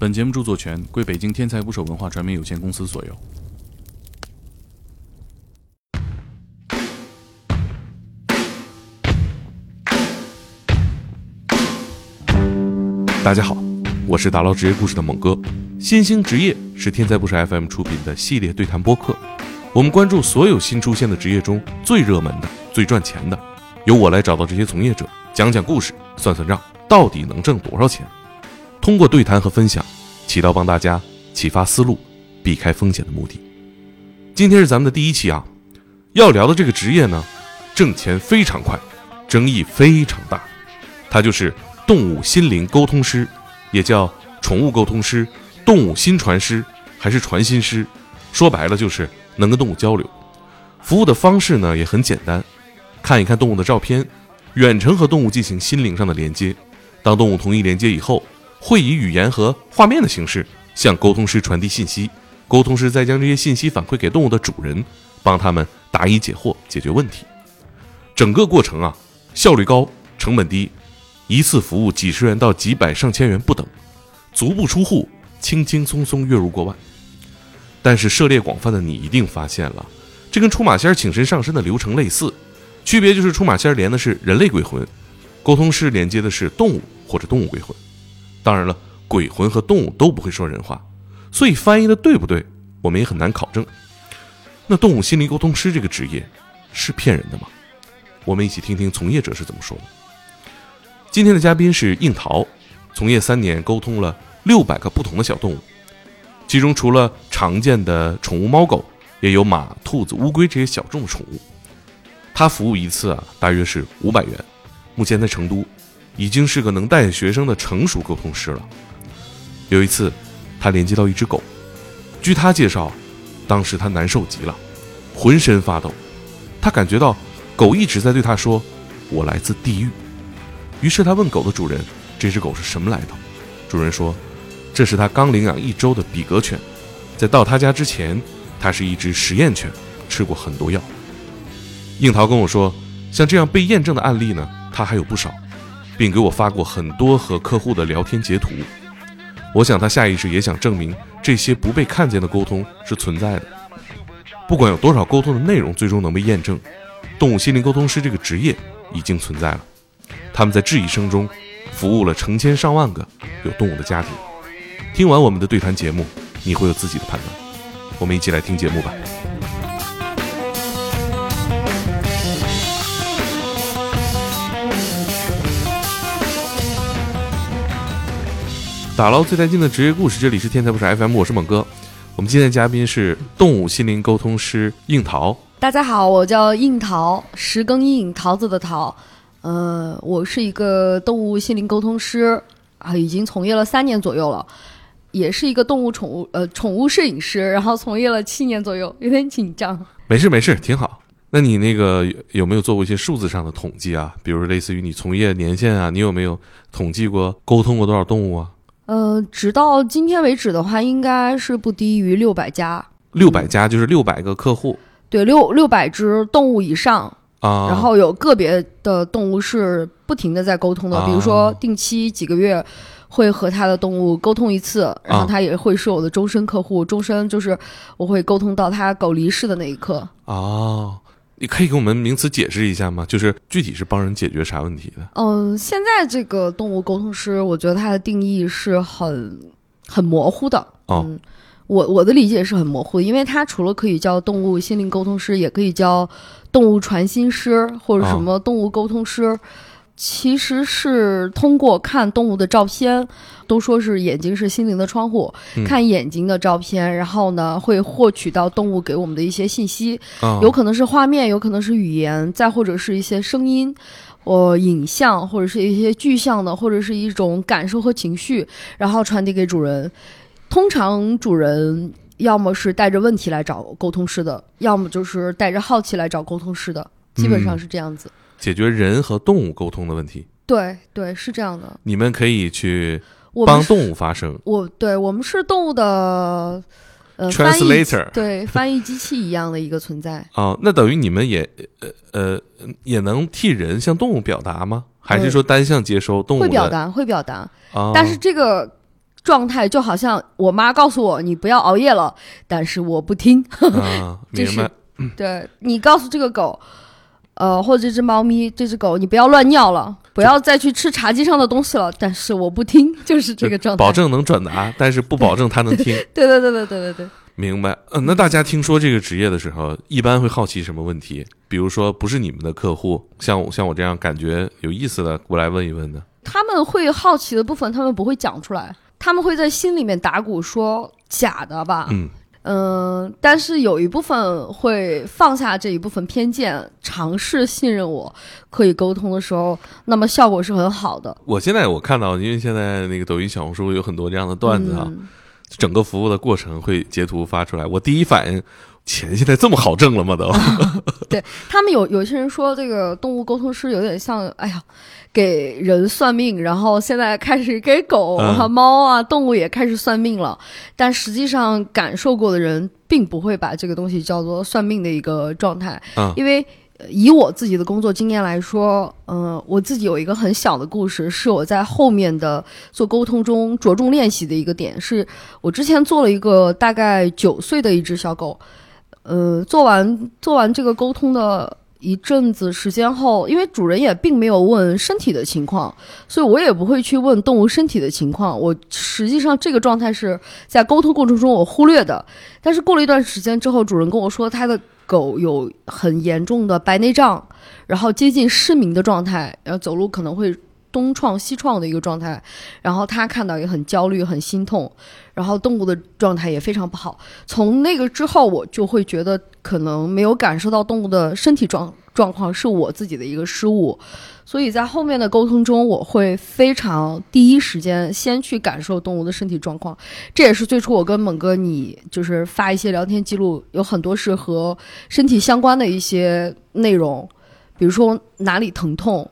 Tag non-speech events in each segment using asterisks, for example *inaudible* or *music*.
本节目著作权归北京天才捕手文化传媒有限公司所有。大家好，我是打捞职业故事的猛哥。新兴职业是天才捕手 FM 出品的系列对谈播客，我们关注所有新出现的职业中最热门的、最赚钱的，由我来找到这些从业者，讲讲故事，算算账，到底能挣多少钱。通过对谈和分享，起到帮大家启发思路、避开风险的目的。今天是咱们的第一期啊，要聊的这个职业呢，挣钱非常快，争议非常大，它就是动物心灵沟通师，也叫宠物沟通师、动物心传师，还是传心师。说白了就是能跟动物交流。服务的方式呢也很简单，看一看动物的照片，远程和动物进行心灵上的连接。当动物同意连接以后。会以语言和画面的形式向沟通师传递信息，沟通师再将这些信息反馈给动物的主人，帮他们答疑解惑、解决问题。整个过程啊，效率高，成本低，一次服务几十元到几百上千元不等，足不出户，轻轻松松月入过万。但是涉猎广泛的你一定发现了，这跟出马仙请神上身的流程类似，区别就是出马仙连的是人类鬼魂，沟通师连接的是动物或者动物鬼魂。当然了，鬼魂和动物都不会说人话，所以翻译的对不对，我们也很难考证。那动物心灵沟通师这个职业是骗人的吗？我们一起听听从业者是怎么说的。今天的嘉宾是应桃，从业三年，沟通了六百个不同的小动物，其中除了常见的宠物猫狗，也有马、兔子、乌龟这些小众的宠物。他服务一次啊，大约是五百元。目前在成都。已经是个能带学生的成熟沟通师了。有一次，他连接到一只狗，据他介绍，当时他难受极了，浑身发抖。他感觉到狗一直在对他说：“我来自地狱。”于是他问狗的主人：“这只狗是什么来头？”主人说：“这是他刚领养一周的比格犬，在到他家之前，它是一只实验犬，吃过很多药。”应桃跟我说：“像这样被验证的案例呢，他还有不少。”并给我发过很多和客户的聊天截图，我想他下意识也想证明这些不被看见的沟通是存在的。不管有多少沟通的内容最终能被验证，动物心灵沟通师这个职业已经存在了。他们在质疑声中服务了成千上万个有动物的家庭。听完我们的对谈节目，你会有自己的判断。我们一起来听节目吧。打捞最带劲的职业故事，这里是天才不是 FM，我是猛哥。我们今天的嘉宾是动物心灵沟通师应桃。大家好，我叫应桃，石更应，桃子的桃。呃，我是一个动物心灵沟通师啊，已经从业了三年左右了，也是一个动物宠物呃宠物摄影师，然后从业了七年左右，有点紧张。没事没事，挺好。那你那个有没有做过一些数字上的统计啊？比如类似于你从业年限啊，你有没有统计过沟通过多少动物啊？呃，直到今天为止的话，应该是不低于六百家。六百家就是六百个客户。对，六六百只动物以上啊。然后有个别的动物是不停的在沟通的，比如说定期几个月会和他的动物沟通一次，然后他也会是我的终身客户，终身就是我会沟通到他狗离世的那一刻。哦。你可以给我们名词解释一下吗？就是具体是帮人解决啥问题的？嗯，现在这个动物沟通师，我觉得它的定义是很很模糊的。哦，我我的理解是很模糊，因为它除了可以叫动物心灵沟通师，也可以叫动物传心师或者什么动物沟通师。其实是通过看动物的照片，都说是眼睛是心灵的窗户，看眼睛的照片，然后呢会获取到动物给我们的一些信息，有可能是画面，有可能是语言，再或者是一些声音，呃影像，或者是一些具象的，或者是一种感受和情绪，然后传递给主人。通常主人要么是带着问题来找沟通师的，要么就是带着好奇来找沟通师的，基本上是这样子。解决人和动物沟通的问题，对对是这样的。你们可以去帮动物发声。我对我们是动物的呃 translator，对翻译机器一样的一个存在。*laughs* 哦，那等于你们也呃呃也能替人向动物表达吗？还是说单向接收动物？会表达，会表达。但是这个状态就好像我妈告诉我你不要熬夜了，但是我不听。啊，*laughs* 这是明白。对你告诉这个狗，呃，或者这只猫咪、这只狗，你不要乱尿了，不要再去吃茶几上的东西了，但是我不听，就是这个状态。保证能转达，但是不保证它能听。*laughs* 对对对对对对对。明白。嗯、那大家听说这个职业的时候，一般会好奇什么问题？比如说，不是你们的客户，像我像我这样感觉有意思的，过来问一问的。他们会好奇的部分，他们不会讲出来，他们会在心里面打鼓说假的吧。嗯嗯，但是有一部分会放下这一部分偏见，尝试信任我，可以沟通的时候，那么效果是很好的。我现在我看到，因为现在那个抖音、小红书有很多这样的段子啊，嗯整个服务的过程会截图发出来。我第一反应，钱现在这么好挣了吗？都 *laughs* 对他们有有些人说，这个动物沟通师有点像，哎呀，给人算命，然后现在开始给狗嗯和猫啊、动物也开始算命了。但实际上，感受过的人并不会把这个东西叫做算命的一个状态，嗯因为。呃以我自己的工作经验来说，嗯、我自己有一个很小的故事，是我在后面的做沟通中着重练习的一个点，是我之前做了一个大概九岁的一只小狗，呃，做完做完这个沟通的一阵子时间后，因为主人也并没有问身体的情况，所以我也不会去问动物身体的情况。我实际上这个状态是在沟通过程中我忽略的，但是过了一段时间之后，主人跟我说他的狗有很严重的白内障，然后接近失明的状态，然后走路可能会。东创西创的一个状态，然后他看到也很焦虑、很心痛，然后动物的状态也非常不好。从那个之后，我就会觉得可能没有感受到动物的身体状状况是我自己的一个失误，所以在后面的沟通中，我会非常第一时间先去感受动物的身体状况。这也是最初我跟猛哥你就是发一些聊天记录，有很多是和身体相关的一些内容，比如说哪里疼痛。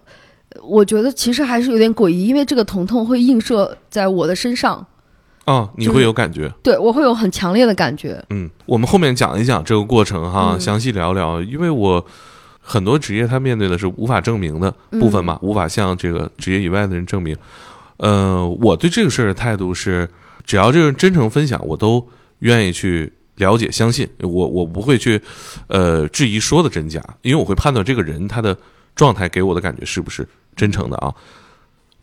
我觉得其实还是有点诡异，因为这个疼痛会映射在我的身上，啊，你会有感觉。对我会有很强烈的感觉。嗯，我们后面讲一讲这个过程哈，嗯详细聊聊，因为我很多职业他面对的是无法证明的部分嘛，无法向这个职业以外的人证明。呃，我对这个事儿的态度是，只要这个人真诚分享，我都愿意去了解、相信。我我不会去呃质疑说的真假，因为我会判断这个人他的状态给我的感觉是不是真诚的啊。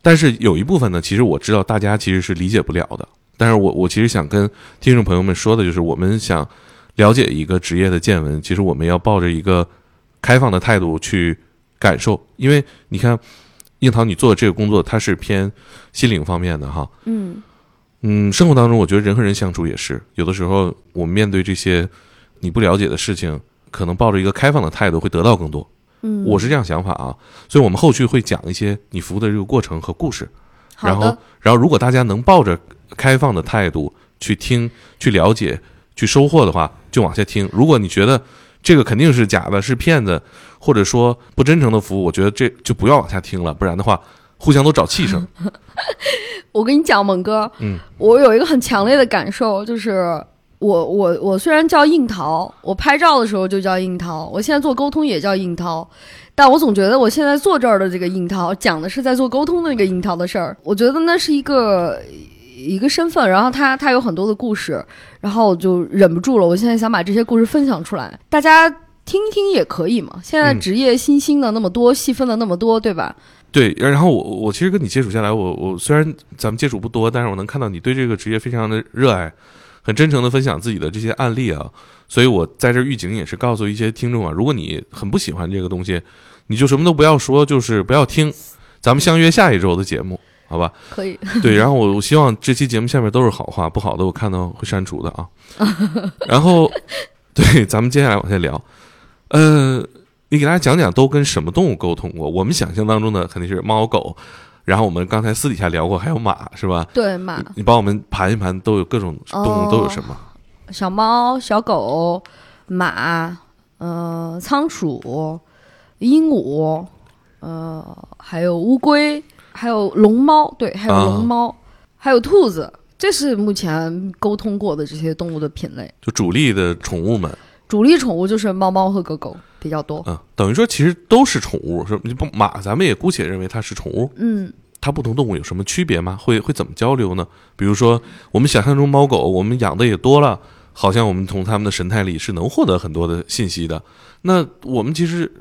但是有一部分呢，其实我知道大家其实是理解不了的。但是我我其实想跟听众朋友们说的就是，我们想了解一个职业的见闻，其实我们要抱着一个开放的态度去感受，因为你看，樱桃你做的这个工作，它是偏心灵方面的哈，嗯嗯，生活当中我觉得人和人相处也是，有的时候我们面对这些你不了解的事情，可能抱着一个开放的态度会得到更多。嗯，我是这样想法啊，所以我们后续会讲一些你服务的这个过程和故事。然后，然后如果大家能抱着开放的态度去听、去了解、去收获的话，就往下听。如果你觉得这个肯定是假的、是骗子，或者说不真诚的服务，我觉得这就不要往下听了，不然的话，互相都找气生。*laughs* 我跟你讲，猛哥，嗯，我有一个很强烈的感受，就是我我我虽然叫樱桃，我拍照的时候就叫樱桃，我现在做沟通也叫樱桃，但我总觉得我现在坐这儿的这个樱桃讲的是在做沟通的那个樱桃的事儿，我觉得那是一个一个身份，然后他他有很多的故事，然后我就忍不住了，我现在想把这些故事分享出来，大家听一听也可以嘛。现在嗯职业新兴的那么多，细分的那么多，对吧？对，然后我我其实跟你接触下来，我我虽然咱们接触不多，但是我能看到你对这个职业非常的热爱，很真诚的分享自己的这些案例啊，所以我在这儿预警也是告诉一些听众啊，如果你很不喜欢这个东西，你就什么都不要说，就是不要听，咱们相约下一周的节目，好吧？可以，对，然后我我希望这期节目下面都是好话，不好的我看到会删除的啊。然后，对，咱们接下来往下聊，呃，你给大家讲讲都跟什么动物沟通过？我们想象当中的肯定是猫狗，然后我们刚才私底下聊过还有马，是吧？对马你？帮我们盘一盘，都有各种动物都有什么？小猫、小狗、马，呃，仓鼠、鹦鹉，呃，还有乌龟，还有龙猫，对，还有啊龙猫，还有兔子，这是目前沟通过的这些动物的品类。就主力的宠物们，主力宠物就是猫猫和狗狗比较多。嗯，等于说其实都是宠物，是不马，咱们也姑且认为它是宠物。嗯，它不同动物有什么区别吗？会会怎么交流呢？比如说，我们想象中猫狗，我们养的也多了，好像我们从它们的神态里是能获得很多的信息的。那我们其实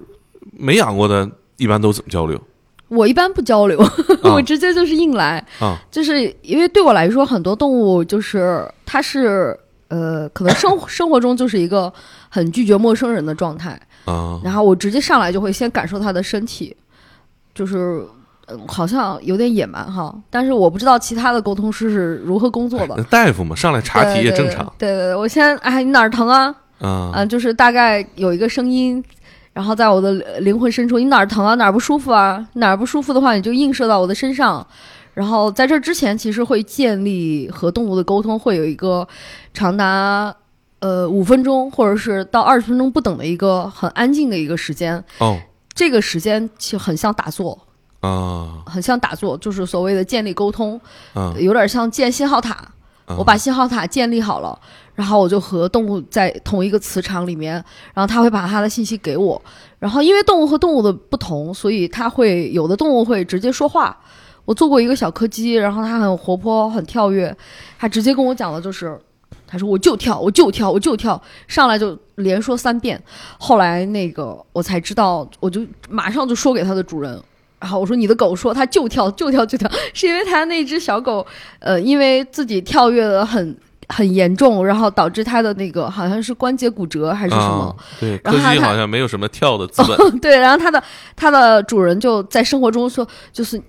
没养过的，一般都怎么交流？我一般不交流，*laughs* 我直接就是硬来啊，就是因为对我来说，很多动物就是它是呃，可能生生活中就是一个很拒绝陌生人的状态啊，然后我直接上来就会先感受他的身体，就是。嗯，好像有点野蛮哈，但是我不知道其他的沟通师是如何工作的。*laughs* 大夫嘛，上来查体也正常。对对对，我先哎，你哪儿疼啊？嗯就是大概有一个声音，然后在我的灵魂深处，你哪儿疼啊？哪儿不舒服啊？哪儿不舒服的话，你就映射到我的身上。然后在这之前，其实会建立和动物的沟通，会有一个长达呃五分钟或者是到二十分钟不等的一个很安静的一个时间。哦，这个时间其实很像打坐。啊，很像打坐，就是所谓的建立沟通，嗯，有点像建信号塔。我把信号塔建立好了，然后我就和动物在同一个磁场里面，然后它会把它的信息给我。然后因为动物和动物的不同，所以它会有的动物会直接说话。我做过一个小柯基，然后它很活泼，很跳跃，它直接跟我讲的就是，他说我就跳，我就跳，我就跳，上来就连说三遍。后来那个我才知道，我就马上就说给它的主人。然后我说你的狗说它就跳就跳就跳，*laughs* 是因为它那只小狗，呃，因为自己跳跃的很很严重，然后导致它的那个好像是关节骨折还是什么。对，柯基好像没有什么跳的资 *laughs* 本。对，然后它的它的主人就在生活中说，就是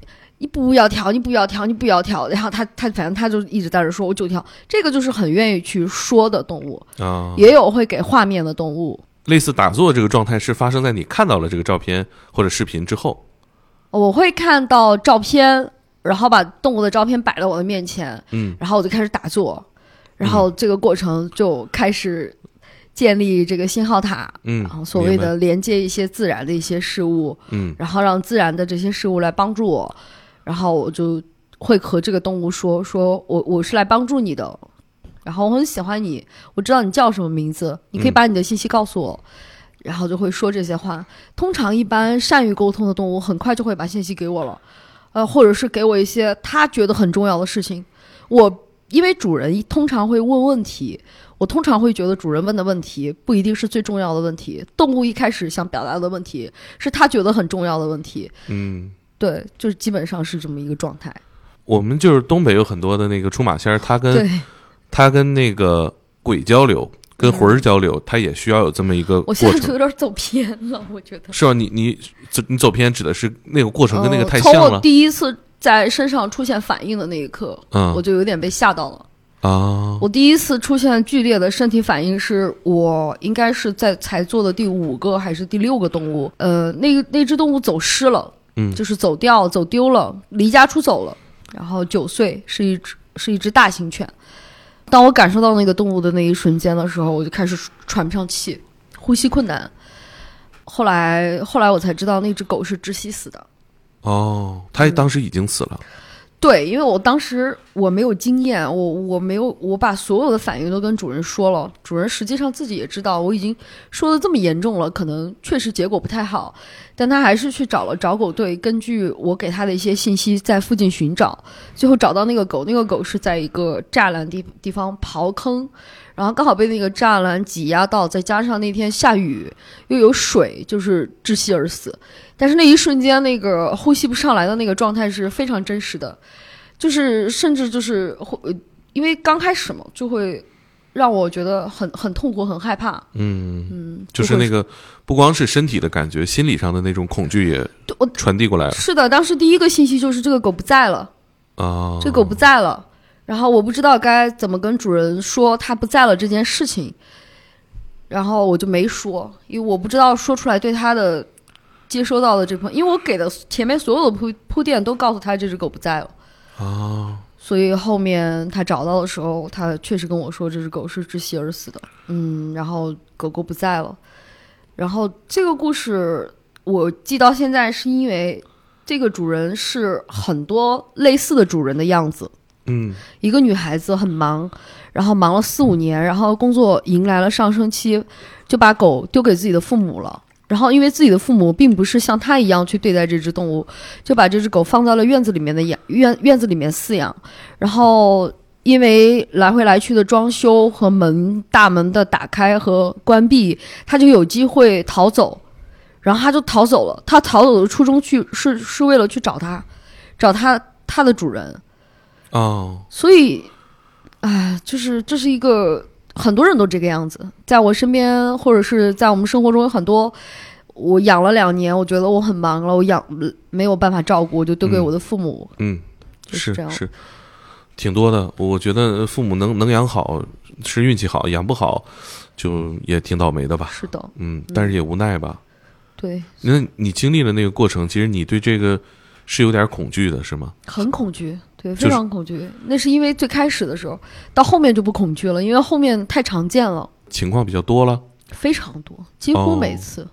你不要跳，你不要跳，你不要跳。然后他他反正他就一直在这说，我就跳。这个就是很愿意去说的动物啊，也有会给画面的动物。类似打坐这个状态是发生在你看到了这个照片或者视频之后。我会看到照片，然后把动物的照片摆在我的面前，嗯，然后我就开始打坐，然后这个过程就开始建立这个信号塔，嗯，然后所谓的连接一些自然的一些事物，嗯，然后让自然的这些事物来帮助我，然后我就会和这个动物说，说我我是来帮助你的，然后我很喜欢你，我知道你叫什么名字，你可以把你的信息告诉我。然后就会说这些话。通常一般善于沟通的动物，很快就会把信息给我了，呃，或者是给我一些他觉得很重要的事情。我因为主人通常会问问题，我通常会觉得主人问的问题不一定是最重要的问题。动物一开始想表达的问题是他觉得很重要的问题。嗯，对，就是基本上是这么一个状态。我们就是东北有很多的那个出马仙儿，他跟他跟那个鬼交流。跟魂儿交流，他也需要有这么一个过程。我现在就有点走偏了，我觉得是吧？你你走你走偏指的是那个过程跟那个太像了。从我第一次在身上出现反应的那一刻，嗯，我就有点被吓到了啊！我第一次出现剧烈的身体反应，是我应该是在才做的第五个还是第六个动物？呃，那个那只动物走失了，嗯，就是走掉、走丢了，离家出走了。然后九岁，是一只是一只大型犬。当我感受到那个动物的那一瞬间的时候，我就开始喘不上气，呼吸困难。后来，后来我才知道那只狗是窒息死的。哦，它当时已经死了。对，因为我当时我没有经验，我我没有我把所有的反应都跟主人说了，主人实际上自己也知道我已经说的这么严重了，可能确实结果不太好，但他还是去找了找狗队，根据我给他的一些信息在附近寻找，最后找到那个狗，那个狗是在一个栅栏地地方刨坑。然后刚好被那个栅栏挤压到，再加上那天下雨又有水，就是窒息而死。但是那一瞬间，那个呼吸不上来的那个状态是非常真实的，就是甚至就是会，因为刚开始嘛，就会让我觉得很很痛苦、很害怕。嗯嗯，就是那个不光是身体的感觉，心理上的那种恐惧也传递过来了。是的，当时第一个信息就是这个狗不在了啊，这狗不在了。然后我不知道该怎么跟主人说它不在了这件事情，然后我就没说，因为我不知道说出来对它的接收到的这部分，因为我给的前面所有的铺铺垫都告诉他这只狗不在了。啊，所以后面他找到的时候，他确实跟我说这只狗是窒息而死的，嗯，然后狗狗不在了，然后这个故事我记到现在是因为这个主人是很多类似的主人的样子。嗯，一个女孩子很忙，然后忙了四五年，然后工作迎来了上升期，就把狗丢给自己的父母了。然后因为自己的父母并不是像他一样去对待这只动物，就把这只狗放在了院子里面的养院院子里面饲养，然后因为来回来去的装修和门大门的打开和关闭，他就有机会逃走，然后他就逃走了。他逃走的初衷去是是为了去找他，找他他的主人。哦，所以，哎，就是这是一个很多人都这个样子，在我身边或者是在我们生活中有很多，我养了两年，我觉得我很忙了，我养没有办法照顾，我就丢给我的父母。嗯，就是这样。是，挺多的。我觉得父母能能养好是运气好，养不好就也挺倒霉的吧。是的，嗯，但是也无奈吧。对，那你经历了那个过程，其实你对这个是有点恐惧的，是吗？很恐惧。对，非常恐惧。那是因为最开始的时候，到后面就不恐惧了，因为后面太常见了，情况比较多了，非常多，几乎每次。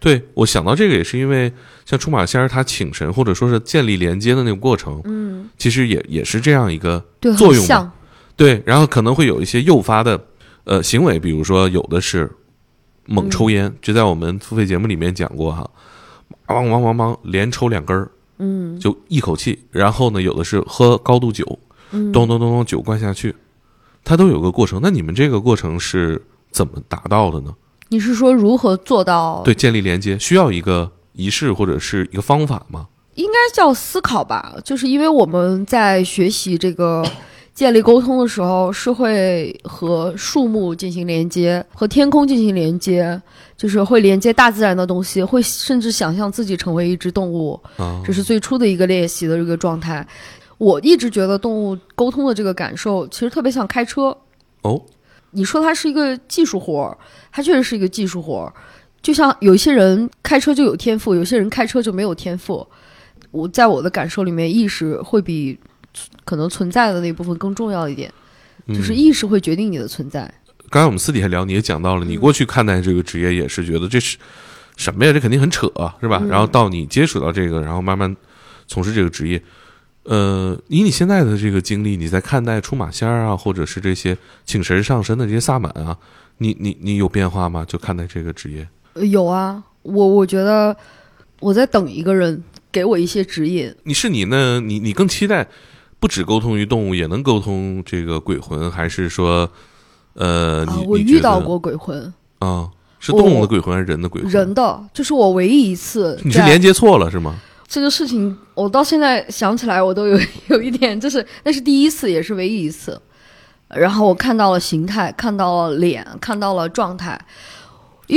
对我想到这个也是因为，像出马仙儿他请神或者说是建立连接的那个过程，嗯，其实也也是这样一个作用嘛。对，然后可能会有一些诱发的呃行为，比如说有的是猛抽烟，就在我们付费节目里面讲过哈，汪汪汪汪连抽两根儿。嗯，就一口气，然后呢，有的是喝高度酒，咚咚咚咚酒灌下去，它都有个过程。那你们这个过程是怎么达到的呢？你是说如何做到？对，建立连接需要一个仪式或者是一个方法吗？应该叫思考吧，就是因为我们在学习这个。建立沟通的时候是会和树木进行连接，和天空进行连接，就是会连接大自然的东西，会甚至想象自己成为一只动物。这是最初的一个练习的这个状态。我一直觉得动物沟通的这个感受其实特别像开车。哦，你说它是一个技术活儿，它确实是一个技术活儿。就像有些人开车就有天赋，有些人开车就没有天赋。我在我的感受里面，意识会比。可能存在的那部分更重要一点，就是意识会决定你的存在。刚才我们私底下聊，你也讲到了，你过去看待这个职业也是觉得这是什么呀？这肯定很扯，是吧？然后到你接触到这个，然后慢慢从事这个职业。呃，以你现在的这个经历，你在看待出马仙儿啊，或者是这些请神上身的这些萨满啊，你你你有变化吗？就看待这个职业？有啊，我我觉得我在等一个人。给我一些指引。你是你呢？你你更期待不只沟通于动物，也能沟通这个鬼魂，还是说，呃，你我遇到过鬼魂啊？是动物的鬼魂还是人的鬼魂？人的，就是我唯一一次。*laughs* 你是连接错了是吗？这个事情我到现在想起来，我都有 *laughs* 有一点，就是那是第一次，也是唯一一次。然后我看到了形态，看到了脸，看到了状态。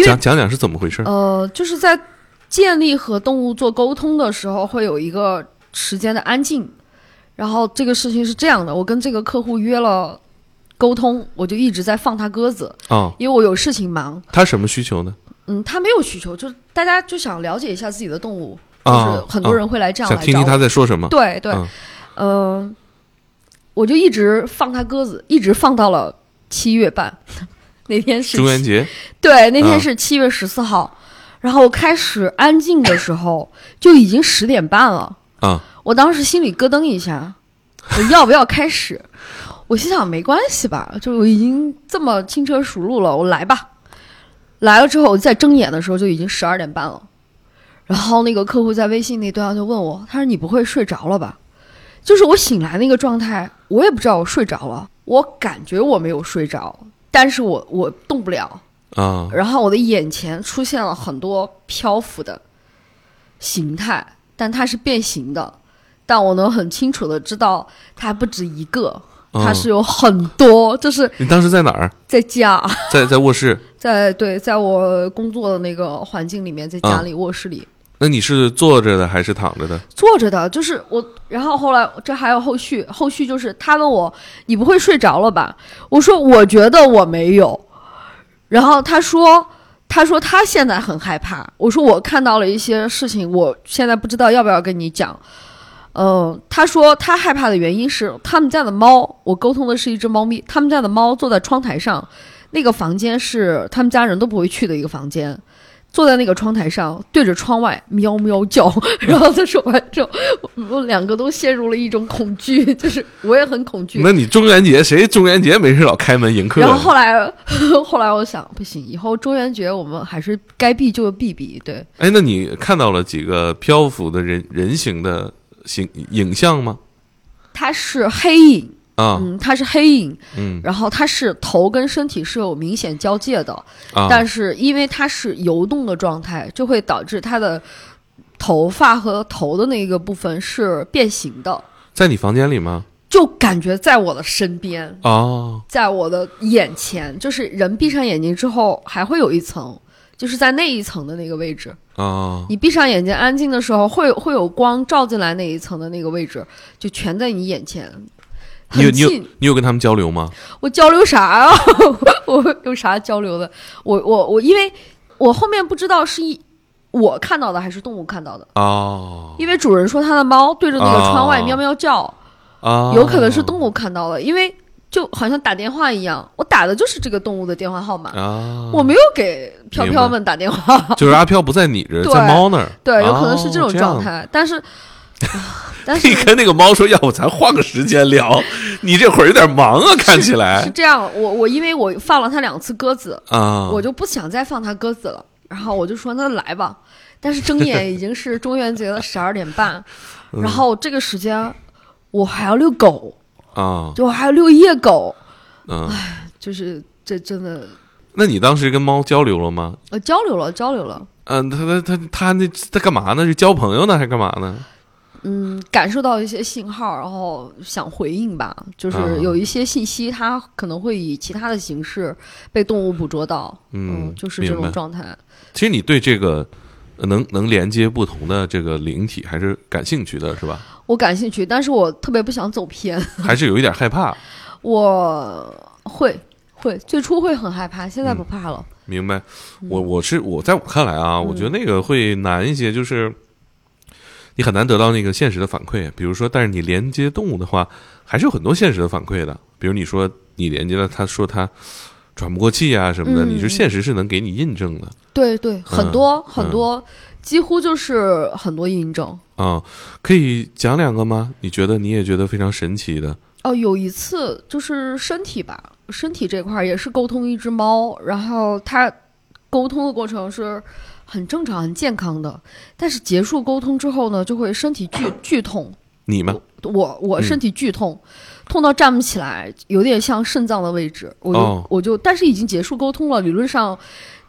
讲讲讲是怎么回事？呃，就是在。建立和动物做沟通的时候，会有一个时间的安静。然后这个事情是这样的，我跟这个客户约了沟通，我就一直在放他鸽子啊，因为我有事情忙。他什么需求呢？嗯，他没有需求，就是大家就想了解一下自己的动物，就是很多人会来这样来听听他在说什么。对对，嗯，我就一直放他鸽子，一直放到了七月半 *laughs* 那天是中元节，对，那天是七月十四号。然后开始安静的时候，就已经十点半了。啊！我当时心里咯噔一下，我要不要开始？我心想没关系吧，就我已经这么轻车熟路了，我来吧。来了之后，我在睁眼的时候就已经十二点半了。然后那个客户在微信那端就问我，他说：“你不会睡着了吧？”就是我醒来那个状态，我也不知道我睡着了，我感觉我没有睡着，但是我我动不了。啊！然后我的眼前出现了很多漂浮的形态，但它是变形的，但我能很清楚的知道它还不止一个，它是有很多。就是你当时在哪儿？在家，在在卧室，*laughs* 在对，在我工作的那个环境里面，在家里卧室里。那你是坐着的还是躺着的？坐着的，就是我。然后后来这还有后续，后续就是他问我：“你不会睡着了吧？”我说：“我觉得我没有。”然后他说：“他说他现在很害怕。”我说：“我看到了一些事情，我现在不知道要不要跟你讲。”嗯，他说他害怕的原因是他们家的猫。我沟通的是一只猫咪，他们家的猫坐在窗台上，那个房间是他们家人都不会去的一个房间。坐在那个窗台上，对着窗外喵喵叫。然后他说完之后，我们两个都陷入了一种恐惧，就是我也很恐惧。*laughs* 那你中元节谁中元节没事老开门迎客？然后后来，后来我想不行，以后中元节我们还是该避就避避。对，哎，那你看到了几个漂浮的人人形的形影像吗？它是黑影。啊，嗯，它是黑影，嗯，然后它是头跟身体是有明显交界的，但是因为它是游动的状态，就会导致它的头发和头的那个部分是变形的。在你房间里吗？就感觉在我的身边哦，在我的眼前，就是人闭上眼睛之后还会有一层，就是在那一层的那个位置啊。你闭上眼睛安静的时候，会会有光照进来那一层的那个位置，就全在你眼前。你有你有你有跟他们交流吗？*laughs* 我交流啥啊？*laughs* 我有啥交流的？我我我，因为我后面不知道是一我看到的还是动物看到的哦。因为主人说他的猫对着那个窗外喵喵叫啊，有可能是动物看到了，因为就好像打电话一样，我打的就是这个动物的电话号码啊，我没有给飘飘们打电话，就是阿飘不在你这，在猫那儿，对，有可能是这种状态，但是。*laughs* 你跟那个猫说，要不咱换个时间聊？*laughs* 你这会儿有点忙啊，看起来是这样。我我因为我放了它两次鸽子啊，我就不想再放它鸽子了。然后我就说那来吧。*laughs* 但是睁眼已经是中元节的十二点半，然后这个时间我还要遛狗啊，就还有遛夜狗。嗯，唉，就是这真的。那你当时跟猫交流了吗？呃，交流了，交流了。嗯，他他他他那在干嘛呢？是交朋友呢，还是干嘛呢？嗯，感受到一些信号，然后想回应吧，就是有一些信息，它可能会以其他的形式被动物捕捉到，嗯，就是这种状态。其实你对这个能能连接不同的这个灵体还是感兴趣的，是吧？我感兴趣，但是我特别不想走偏，*laughs* 还是有一点害怕。我会会最初会很害怕，现在不怕了。明白，我我是我在我看来啊，我觉得那个会难一些，就是。你很难得到那个现实的反馈，比如说，但是你连接动物的话，还是有很多现实的反馈的。比如你说你连接了，他说他喘不过气啊什么的，你是现实是能给你印证的。对对，很多很多，几乎就是很多印证。啊，可以讲两个吗？你觉得你也觉得非常神奇的？哦，有一次就是身体吧，身体这块也是沟通一只猫，然后它沟通的过程是。很正常，很健康的，但是结束沟通之后呢，就会身体剧剧痛。你吗？我我身体剧痛，痛到站不起来，有点像肾脏的位置。我就我就，但是已经结束沟通了，理论上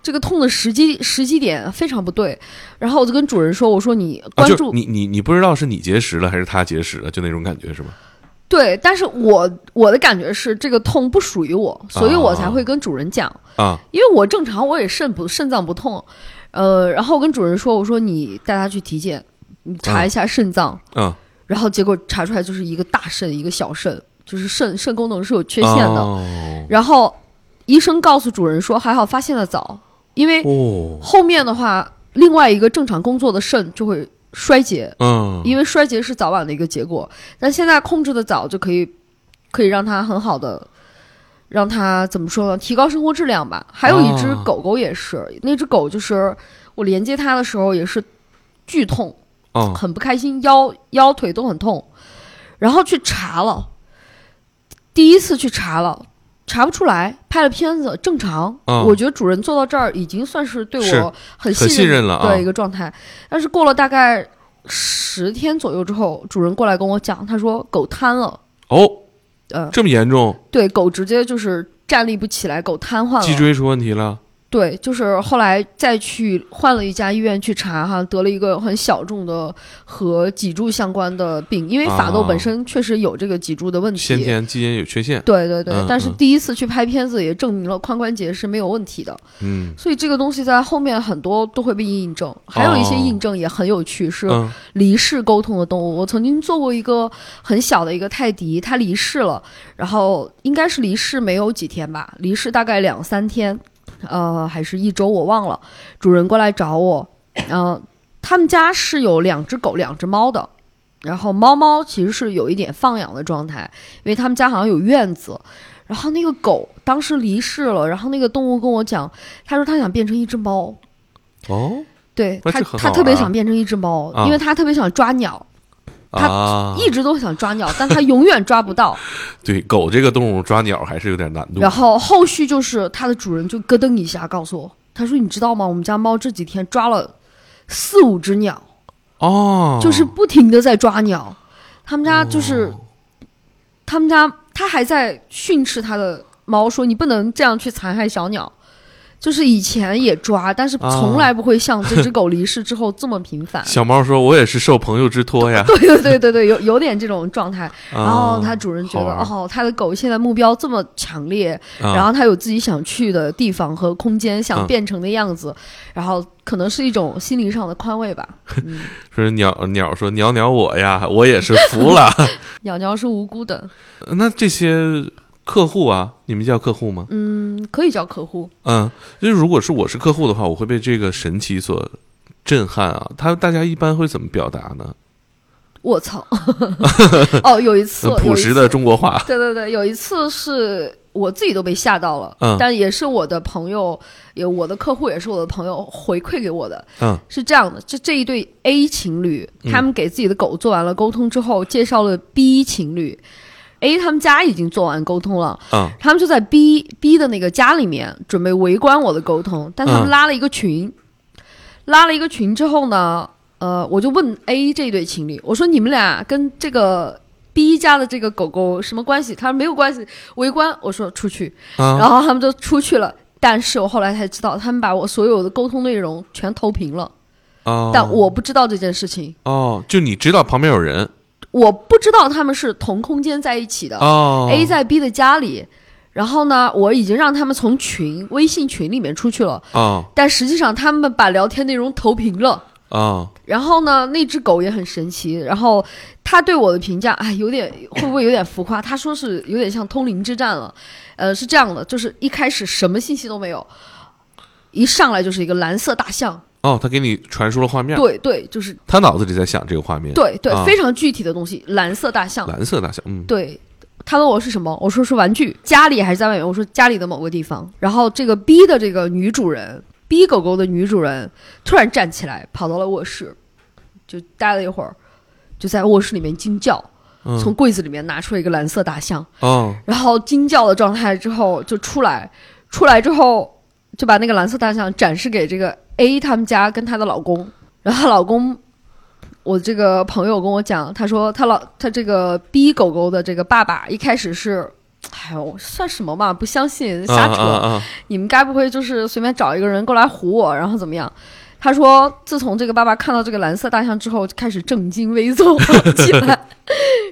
这个痛的时机时机点非常不对。然后我就跟主人说：“我说你关注你你你不知道是你结石了还是他结石了，就那种感觉是吗？”对，但是我我的感觉是这个痛不属于我，所以我才会跟主人讲啊，因为我正常我也肾不肾脏不痛。呃，然后我跟主人说，我说你带他去体检，你查一下肾脏。嗯。然后结果查出来就是一个大肾，一个小肾，就是肾肾功能是有缺陷的。哦。然后医生告诉主人说，还好发现的早，因为后面的话，另外一个正常工作的肾就会衰竭。嗯。因为衰竭是早晚的一个结果，但现在控制的早就可以，可以让它很好的。让它怎么说呢？提高生活质量吧。还有一只狗狗也是，那只狗就是我连接它的时候也是剧痛，很不开心，腰腰腿都很痛。然后去查了，第一次去查了，查不出来，拍了片子正常。我觉得主人做到这儿已经算是对我很信任了的一个状态。但是过了大概十天左右之后，主人过来跟我讲，他说狗瘫了。哦。呃，这么严重？对，狗直接就是站立不起来，狗瘫痪了，脊椎出问题了。对，就是后来再去换了一家医院去查哈，得了一个很小众的和脊柱相关的病，因为法斗本身确实有这个脊柱的问题，先天基因有缺陷。对对对，但是第一次去拍片子也证明了髋关节是没有问题的。嗯，所以这个东西在后面很多都会被印证，还有一些印证也很有趣，是离世沟通的动物。我曾经做过一个很小的一个泰迪，它离世了，然后应该是离世没有几天吧，离世大概两三天。呃，还是一周，我忘了。主人过来找我，嗯，他们家是有两只狗、两只猫的。然后猫猫其实是有一点放养的状态，因为他们家好像有院子。然后那个狗当时离世了，然后那个动物跟我讲，他说他想变成一只猫。哦，对他，他特别想变成一只猫，啊因为他特别想抓鸟，他啊，一直都想抓鸟，但他永远抓不到。*laughs* 对狗这个动物抓鸟还是有点难度。然后后续就是它的主人就咯噔一下告诉我，他说：“你知道吗？我们家猫这几天抓了四五只鸟，哦，就是不停的在抓鸟。他们家就是，哦他们家他还在训斥他的猫说：你不能这样去残害小鸟。”就是以前也抓，但是从来不会像这只狗离世之后这么频繁。小猫说：“我也是受朋友之托呀。对对对对对，有有点这种状态。然后它主人觉得，啊哦，它的狗现在目标这么强烈，啊然后它有自己想去的地方和空间，想嗯变成的样子，然后可能是一种心灵上的宽慰吧。嗯，说鸟鸟说鸟鸟我呀，我也是服了。鸟鸟是无辜的，那这些客户啊，你们叫客户吗？嗯，可以叫客户。嗯，就是如果是我是客户的话，我会被这个神奇所震撼啊。他大家一般会怎么表达呢？我操！*laughs* 哦，有一次，朴实的中国话。对对对，有一次是我自己都被吓到了，嗯但也是我的朋友，也我的客户也是我的朋友回馈给我的。嗯是这样的，这这一对 A 情侣，嗯他们给自己的狗做完了沟通之后，介绍了 B 情侣。A 他们家已经做完沟通了，嗯他们就在 B B 的那个家里面准备围观我的沟通，但他们嗯拉了一个群，拉了一个群之后呢，呃，我就问 A 这对情侣，我说你们俩跟这个 B 家的这个狗狗什么关系？他说没有关系，围观。我说出去，然啊后他们就出去了。但是我后来才知道，他们把我所有的沟通内容全投屏了，哦，但我不知道这件事情，哦，就你知道旁边有人我不知道他们是同空间在一起的。哦 A 在 B 的家里，然后呢，我已经让他们从群微信群里面出去了，哦但实际上他们把聊天内容投屏了。哦然后呢，那只狗也很神奇。然后他对我的评价，哎，有点会不会有点浮夸？他说是有点像通灵之战了。呃，是这样的，就是一开始什么信息都没有，一上来就是一个蓝色大象。哦，他给你传输了画面，对对，就是他脑子里在想这个画面，对对，啊非常具体的东西，蓝色大象。蓝色大象，嗯对，他问我是什么，我说是玩具，家里还是在外面？我说家里的某个地方。然后这个 B 的这个女主人，B 狗狗的女主人突然站起来，跑到了卧室，就待了一会儿，就在卧室里面惊叫，嗯从柜子里面拿出了一个蓝色大象，哦然后惊叫的状态之后就出来，出来之后就把那个蓝色大象展示给这个 A 他们家跟她的老公，然后她老公，我这个朋友跟我讲，他说他老他这个 B 狗狗的这个爸爸一开始是。哎呦，算什么嘛？不相信，瞎扯！啊啊啊你们该不会就是随便找一个人过来唬我，然后怎么样？他说，自从这个爸爸看到这个蓝色大象之后，就开始正襟危坐起来。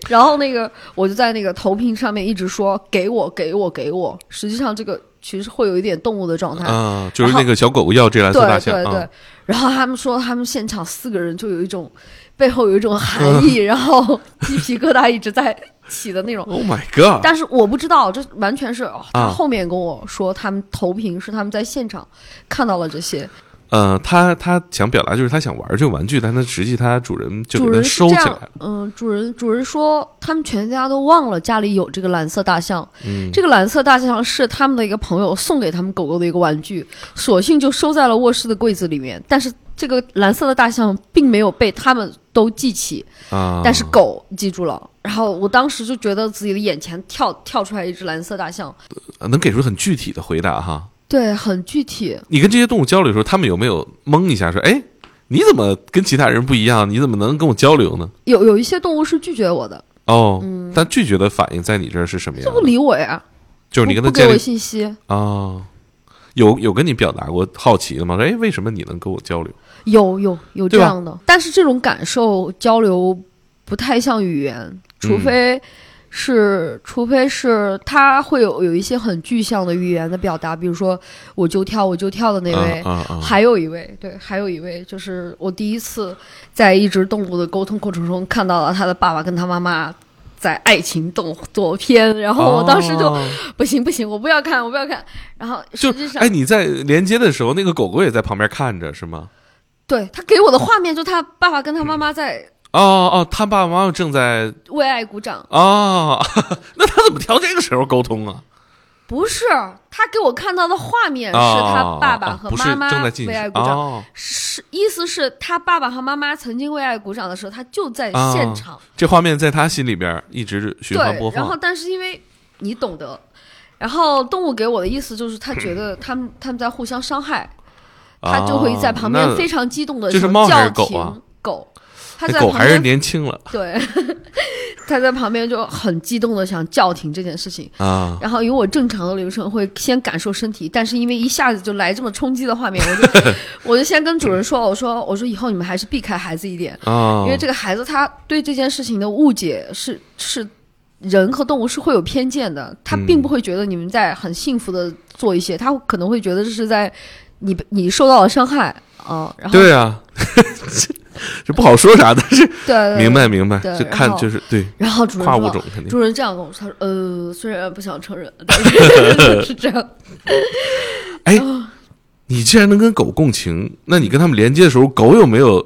然后那个我就在那个投屏上面一直说给我给我给我。实际上这个其实会有一点动物的状态。啊，就是那个小狗狗要这蓝色大象，对对对啊，然后他们说他们现场四个人就有一种背后有一种寒意，*laughs* 然后鸡皮疙瘩一直在起的那种。，Oh my God，但是我不知道，这完全是、哦、他啊后面跟我说，他们投屏是他们在现场看到了这些。呃，他他想表达就是他想玩这个玩具，但他实际他主人就给他收起来了，，嗯，主人主人说他们全家都忘了家里有这个蓝色大象，嗯，这个蓝色大象是他们的一个朋友送给他们狗狗的一个玩具，索性就收在了卧室的柜子里面。但是这个蓝色的大象并没有被他们都记起，啊，但是狗记住了。然后我当时就觉得自己的眼前跳跳出来一只蓝色大象，呃能给出很具体的回答哈。对，很具体。你跟这些动物交流的时候，他们有没有懵一下说，哎，你怎么跟其他人不一样？你怎么能跟我交流呢？有有一些动物是拒绝我的，哦，但拒绝的反应在你这儿是什么样的？就不理我呀，就是你跟不不给我他建立信息。啊、有有跟你表达过好奇的吗？说哎，为什么你能跟我交流？有有有这样的，但是这种感受交流不太像语言，除嗯非是、除非是他会有有一些很具象的语言的表达，比如说我就跳我就跳的那位，啊啊啊！还有一位对，还有一位就是我第一次在一只动物的沟通过程中看到了他的爸爸跟他妈妈。在爱情动作片，然后我当时就、哦不行不行，我不要看，我不要看。然后就实际上，哎，你在连接的时候，那个狗狗也在旁边看着是吗？对他给我的画面，就他爸爸跟他妈妈在哦哦，他爸爸妈妈正在为爱鼓掌。啊，*laughs* 那他怎么挑这个时候沟通啊？不是，他给我看到的画面是他爸爸和妈妈为爱鼓掌，是意思是他爸爸和妈妈曾经为爱鼓掌的时候，他就在现场。这画面在他心里边一直循环播放。然后，但是因为你懂得，然后动物给我的意思就是他觉得他们他们在互相伤害，他就会在旁边非常激动的叫停狗。狗还是年轻了，对，他在旁边就很激动的想叫停这件事情啊。然后因为我正常的流程会先感受身体，但是因为一下子就来这么冲击的画面，我就 *laughs* 我就先跟主人说，我说我说以后你们还是避开孩子一点啊，因为这个孩子他对这件事情的误解是是人和动物是会有偏见的，他并不会觉得你们在很幸福的做一些，他可能会觉得这是在你你受到了伤害啊。然后对啊。*laughs* *laughs* 这不好说啥，但是对，明白明白，就看就是对。然后主人跨物种肯定。主人这样跟我说：“他说，呃，虽然不想承认，*laughs* 是这样。*laughs* ”哎，你既然能跟狗共情，那你跟他们连接的时候，狗有没有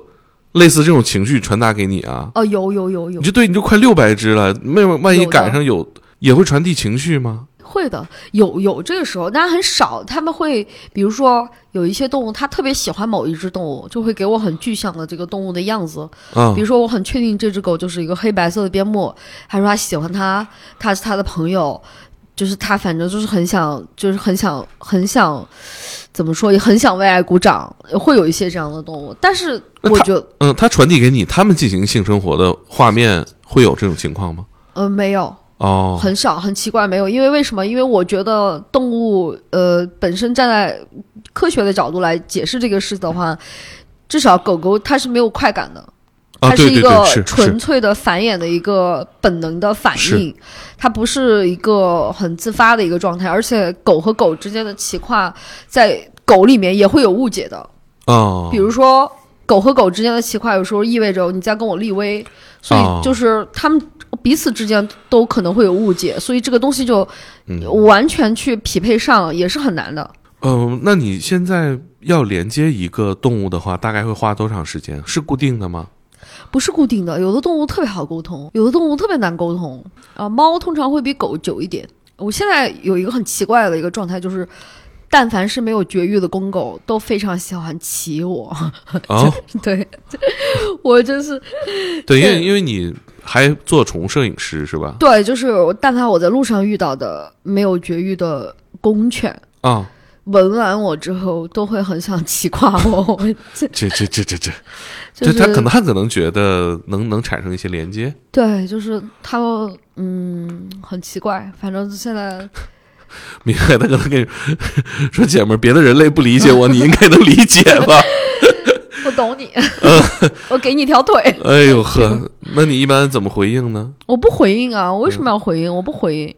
类似这种情绪传达给你啊？哦，有有有有。你就对，你就快六百只了，没有万一赶上有，也会传递情绪吗？会的，有有这个时候，但是很少。他们会，比如说有一些动物，它特别喜欢某一只动物，就会给我很具象的这个动物的样子。嗯，比如说我很确定这只狗就是一个黑白色的边牧，他说他喜欢它，它是他的朋友，就是他反正就是很想，就是很想，很想，怎么说也很想为爱鼓掌。会有一些这样的动物，但是我觉得，嗯，他传递给你，他们进行性生活的画面会有这种情况吗？呃，没有。哦，很少，很奇怪，没有，因为为什么？因为我觉得动物，呃，本身站在科学的角度来解释这个事的话，至少狗狗它是没有快感的，它是一个纯粹的繁衍的一个本能的反应，它不是一个很自发的一个状态，而且狗和狗之间的骑跨，在狗里面也会有误解的，哦，比如说狗和狗之间的骑跨，有时候意味着你在跟我立威，所以就是他们。彼此之间都可能会有误解，所以这个东西就完全去匹配上也是很难的。嗯，那你现在要连接一个动物的话，大概会花多长时间？是固定的吗？不是固定的，有的动物特别好沟通，有的动物特别难沟通。啊，猫通常会比狗久一点。我现在有一个很奇怪的一个状态，就是但凡是没有绝育的公狗，都非常喜欢骑我。啊，*laughs* 对，我真是对，因为因为你。还做宠物摄影师是吧？对，就是但凡我在路上遇到的没有绝育的公犬啊，闻完我之后都会很想骑跨我。这这这这这这，*laughs* 就他可能他可能觉得能能产生一些连接。对，就是他嗯很奇怪，反正现在明白，他可能跟你 *laughs* 说姐们儿，别的人类不理解我，你应该能理解吧。*laughs* 我懂你，*laughs* 我给你条腿。哎呦呵，*laughs* 那你一般怎么回应呢？我不回应啊，我为什么要回应？我不回应。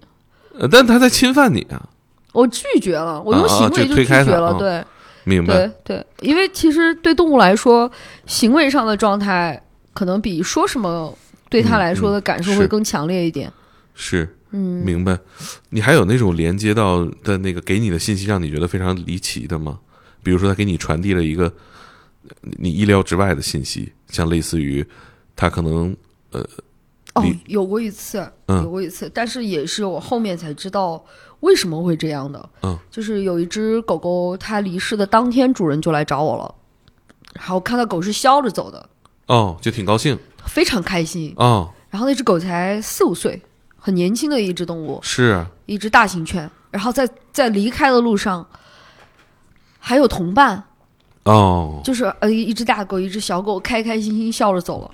但他在侵犯你啊！我拒绝了，我用行为就拒绝了。对，明白。对对，因为其实对动物来说，行为上的状态可能比说什么对他来说的感受会更强烈一点。是，嗯，明白。你还有那种连接到的那个给你的信息，让你觉得非常离奇的吗？比如说，他给你传递了一个。你意料之外的信息，像类似于，他可能呃，哦，有过一次，有过一次，但是也是我后面才知道为什么会这样的。嗯，就是有一只狗狗，它离世的当天，主人就来找我了，然后看到狗是笑着走的，哦，就挺高兴，非常开心哦。然后那只狗才四五岁，很年轻的一只动物，是一只大型犬。然后在在离开的路上，还有同伴。哦，就是呃，一只大狗，一只小狗，开开心心笑着走了。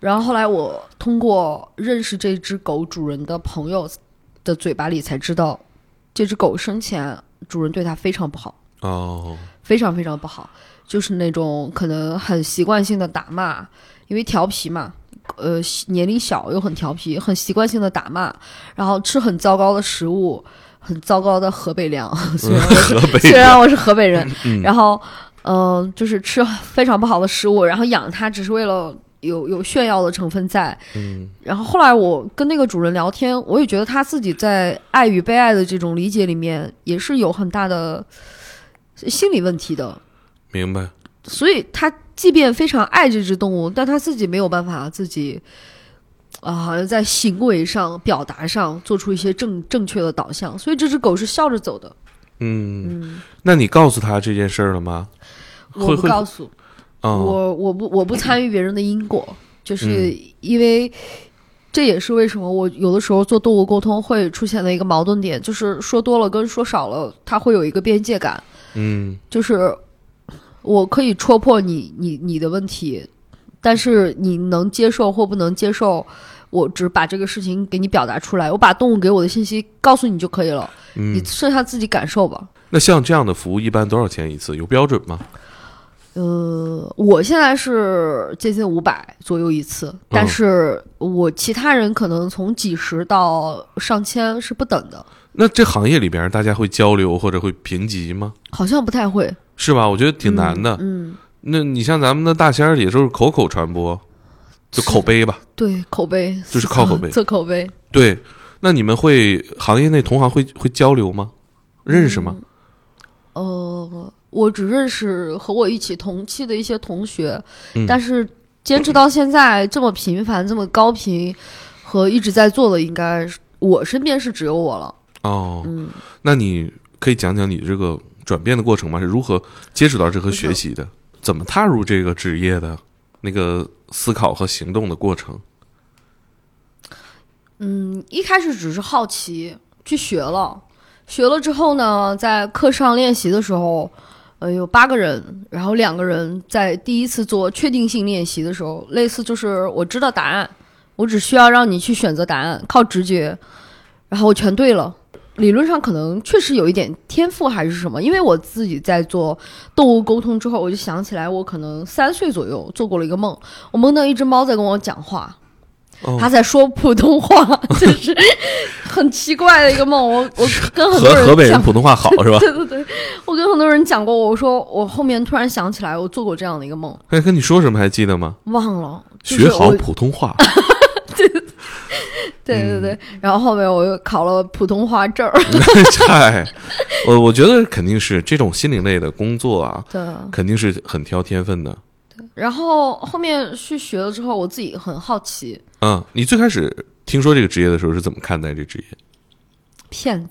然后后来我通过认识这只狗主人的朋友的嘴巴里才知道，这只狗生前主人对它非常不好哦，非常非常不好，就是那种可能很习惯性的打骂，因为调皮嘛，呃，年龄小又很调皮，很习惯性的打骂，然后吃很糟糕的食物，很糟糕的河北粮。*laughs* 虽然我是虽然我是河北人，然后。嗯，就是吃 *laughs* 非常不好的食物，然后养它只是为了有有炫耀的成分在。嗯，然后后来我跟那个主人聊天，我也觉得他自己在爱与被爱的这种理解里面也是有很大的心理问题的。明白。所以他即便非常爱这只动物，但他自己没有办法自己啊，好像在行为上、表达上做出一些正正确的导向，所以这只狗是笑着走的。嗯，嗯，那你告诉他这件事儿了吗？我不告诉啊、我，我不我不参与别人的因果，就是嗯因为这也是为什么我有的时候做动物沟通会出现的一个矛盾点，就是说多了跟说少了，它会有一个边界感。嗯就是我可以戳破你你你的问题，但是你能接受或不能接受，我只把这个事情给你表达出来，我把动物给我的信息告诉你就可以了，嗯你，剩下自己感受吧。那像这样的服务一般多少钱一次？有标准吗？呃，我现在是接近五百左右一次，但是我其他人可能从几十到上千是不等的，那这行业里边大家会交流或者会评级吗？好像不太会，是吧？我觉得挺难的。嗯，那你像咱们的大仙儿也就是口口传播，就口碑吧。对，口碑就是靠口碑 *laughs* 测口碑。对，那你们会行业内同行会会交流吗？认识吗？呃，我只认识和我一起同期的一些同学，嗯但是坚持到现在这么频繁、这么高频和一直在做的，应该是我身边是只有我了。哦，嗯，那你可以讲讲你这个转变的过程吗？是如何接触到这和学习的？怎么踏入这个职业的？那个思考和行动的过程？嗯，一开始只是好奇去学了，学了之后呢，在课上练习的时候，呃，有八个人，然后两个人在第一次做确定性练习的时候，类似就是我知道答案，我只需要让你去选择答案，靠直觉，然后我全对了。理论上可能确实有一点天赋还是什么，因为我自己在做动物沟通之后，我就想起来，我可能三岁左右做过了一个梦，我梦到一只猫在跟我讲话，哦他在说普通话，*laughs* 就是很奇怪的一个梦。我我 *laughs* 跟很多河河北人，普通话好是吧？*laughs* 对对对，我跟很多人讲过，我说我后面突然想起来，我做过这样的一个梦，哎，跟你说什么还记得吗？忘了。就是学好普通话。对对嗯对，然后后面我又考了普通话证儿。嗨，我我觉得肯定是这种心灵类的工作啊，对，肯定是很挑天分的。对然后后面去学了之后，我自己很好奇，嗯，你最开始听说这个职业的时候是怎么看待这职业？骗子。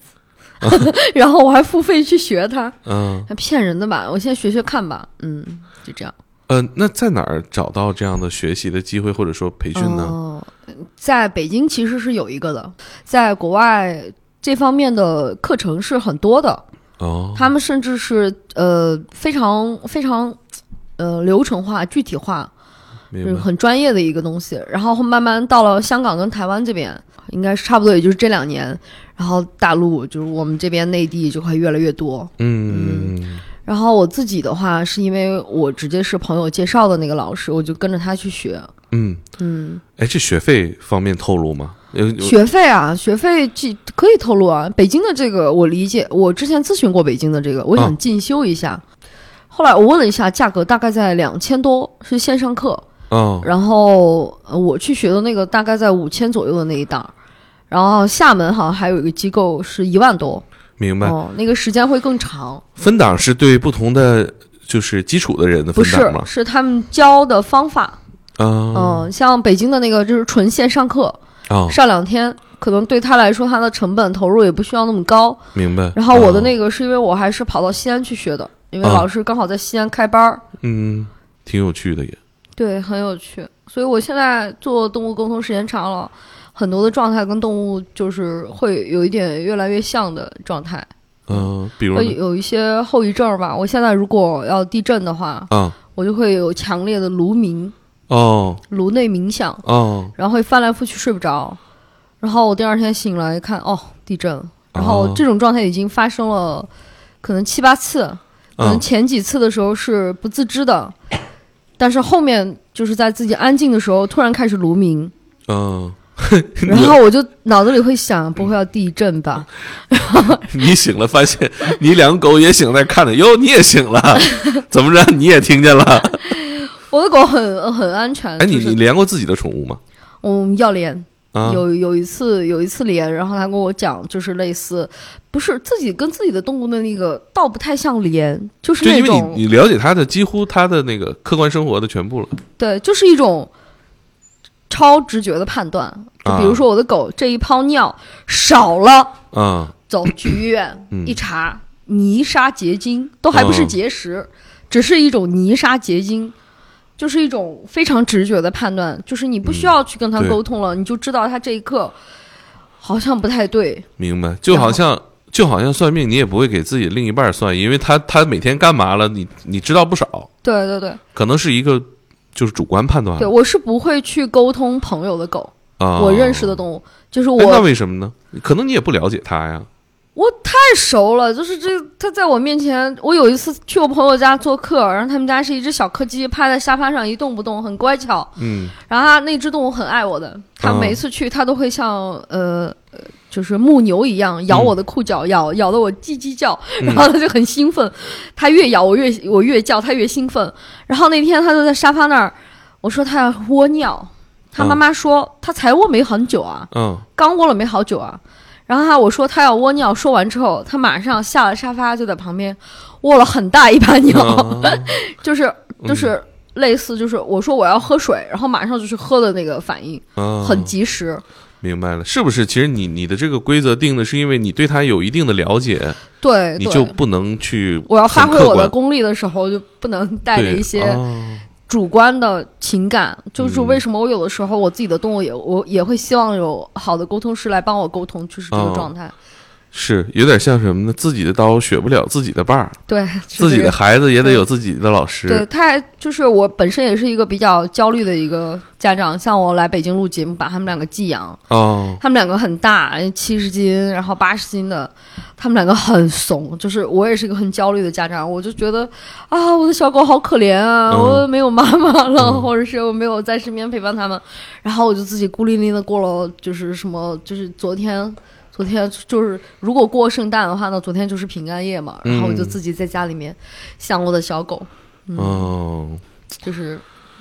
*laughs* 然后我还付费去学他，嗯骗人的吧？我先学学看吧。嗯，就这样。呃，那在哪儿找到这样的学习的机会或者说培训呢？哦，在北京其实是有一个的，在国外这方面的课程是很多的，哦，他们甚至是呃非常非常呃流程化、具体化，就是。很专业的一个东西。然后慢慢到了香港跟台湾这边，应该是差不多也就是这两年，然后大陆就是我们这边内地就会越来越多。嗯然后我自己的话，是因为我直接是朋友介绍的那个老师，我就跟着他去学。嗯，嗯，哎，这学费方面透露吗？学费啊，学费这可以透露啊。北京的这个我理解，我之前咨询过北京的这个，我想嗯进修一下。后来我问了一下，价格大概在两千多，是线上课。哦，然后呃我去学的那个大概在五千左右的那一档，然后厦门好像还有一个机构是一万多，明白。哦，那个时间会更长。分档是对不同的就是基础的人的分档吗？是他们教的方法。嗯嗯，像北京的那个就是纯线上课，哦，上两天，可能对他来说他的成本投入也不需要那么高。明白。然后我的哦那个是因为我还是跑到西安去学的，因为啊老师刚好在西安开班儿，嗯，挺有趣的也。对，很有趣。所以我现在做动物沟通时间长了，很多的状态跟动物就是会有一点越来越像的状态，嗯，比如有一些后遗症吧。我现在如果要地震的话，嗯我就会有强烈的颅鸣、哦颅内冥想，哦，然后会翻来覆去睡不着，然后我第二天醒来一看，哦，地震，然后哦这种状态已经发生了可能七八次，可能嗯前几次的时候是不自知的，但是后面就是在自己安静的时候突然开始卢鸣，嗯，*laughs* 然后我就脑子里会想，不会要地震吧？*laughs* 你醒了，发现你两个狗也醒在看着，哟，你也醒了，*laughs* 怎么着？你也听见了？我的狗很很安全，哎，你你连过自己的宠物吗？嗯要连。啊，有有一次有一次连，然后他跟我讲，就是类似，不是自己跟自己的动物的那个倒不太像连，就是就因为那种你你了解他的几乎他的那个客观生活的全部了。对，就是一种超直觉的判断，就比如说我的狗这一泡尿少了，嗯，走去医院嗯。一查，泥沙结晶，都还不是嗯结石，只是一种泥沙结晶。就是一种非常直觉的判断，就是你不需要去跟他沟通了，你就知道他这一刻好像不太对。明白。就好像就好像算命，你也不会给自己另一半算，因为他他每天干嘛了，你你知道不少，对对对可能是一个就是主观判断对，我是不会去沟通朋友的狗，啊。我认识的动物，就是我那为什么呢？可能你也不了解他呀。我太熟了，就是这他在我面前，我有一次去我朋友家做客，然后他们家是一只小柯基，趴在沙发上一动不动，很乖巧。嗯然后他那只动物很爱我的，它嗯每一次去，它都会像呃呃，就是牧牛一样咬我的裤脚，咬咬得我叽叽叫，然后它就很兴奋。它越咬我越我越叫，它越兴奋。然后那天它就在沙发那儿，我说它要窝尿，他妈妈说它才窝没很久啊，嗯刚窝了没好久啊。然后他我说他要窝尿，说完之后，他马上下了沙发，就在旁边窝了很大一把尿，嗯 *laughs* 就是就是类似就是我说我要喝水，然后马上就去喝的那个反应，嗯，很及时。明白了，是不是？其实你你的这个规则定的是因为你对他有一定的了解，对，你就不能去我要发挥我的功力的时候，就不能带着一些哦主观的情感。就是嗯为什么我有的时候我自己的动物也我也会希望有好的沟通师来帮我沟通，就是这个哦状态。是有点像什么呢？自己的刀削不了自己的把儿，对，自己的孩子也得有自己的老师。对，他还就是我本身也是一个比较焦虑的一个家长，像我来北京录节目，把他们两个寄养，哦，他们两个很大，七十斤，然后八十斤的，他们两个很怂，就是我也是一个很焦虑的家长，我就觉得啊，我的小狗好可怜啊，嗯。我没有妈妈了，嗯。或者是我没有在身边陪伴他们，然后我就自己孤零零的过了，就是什么，就是昨天。昨天就是，如果过圣诞的话，那昨天就是平安夜嘛。然后我就嗯自己在家里面想我的小狗，哦，就是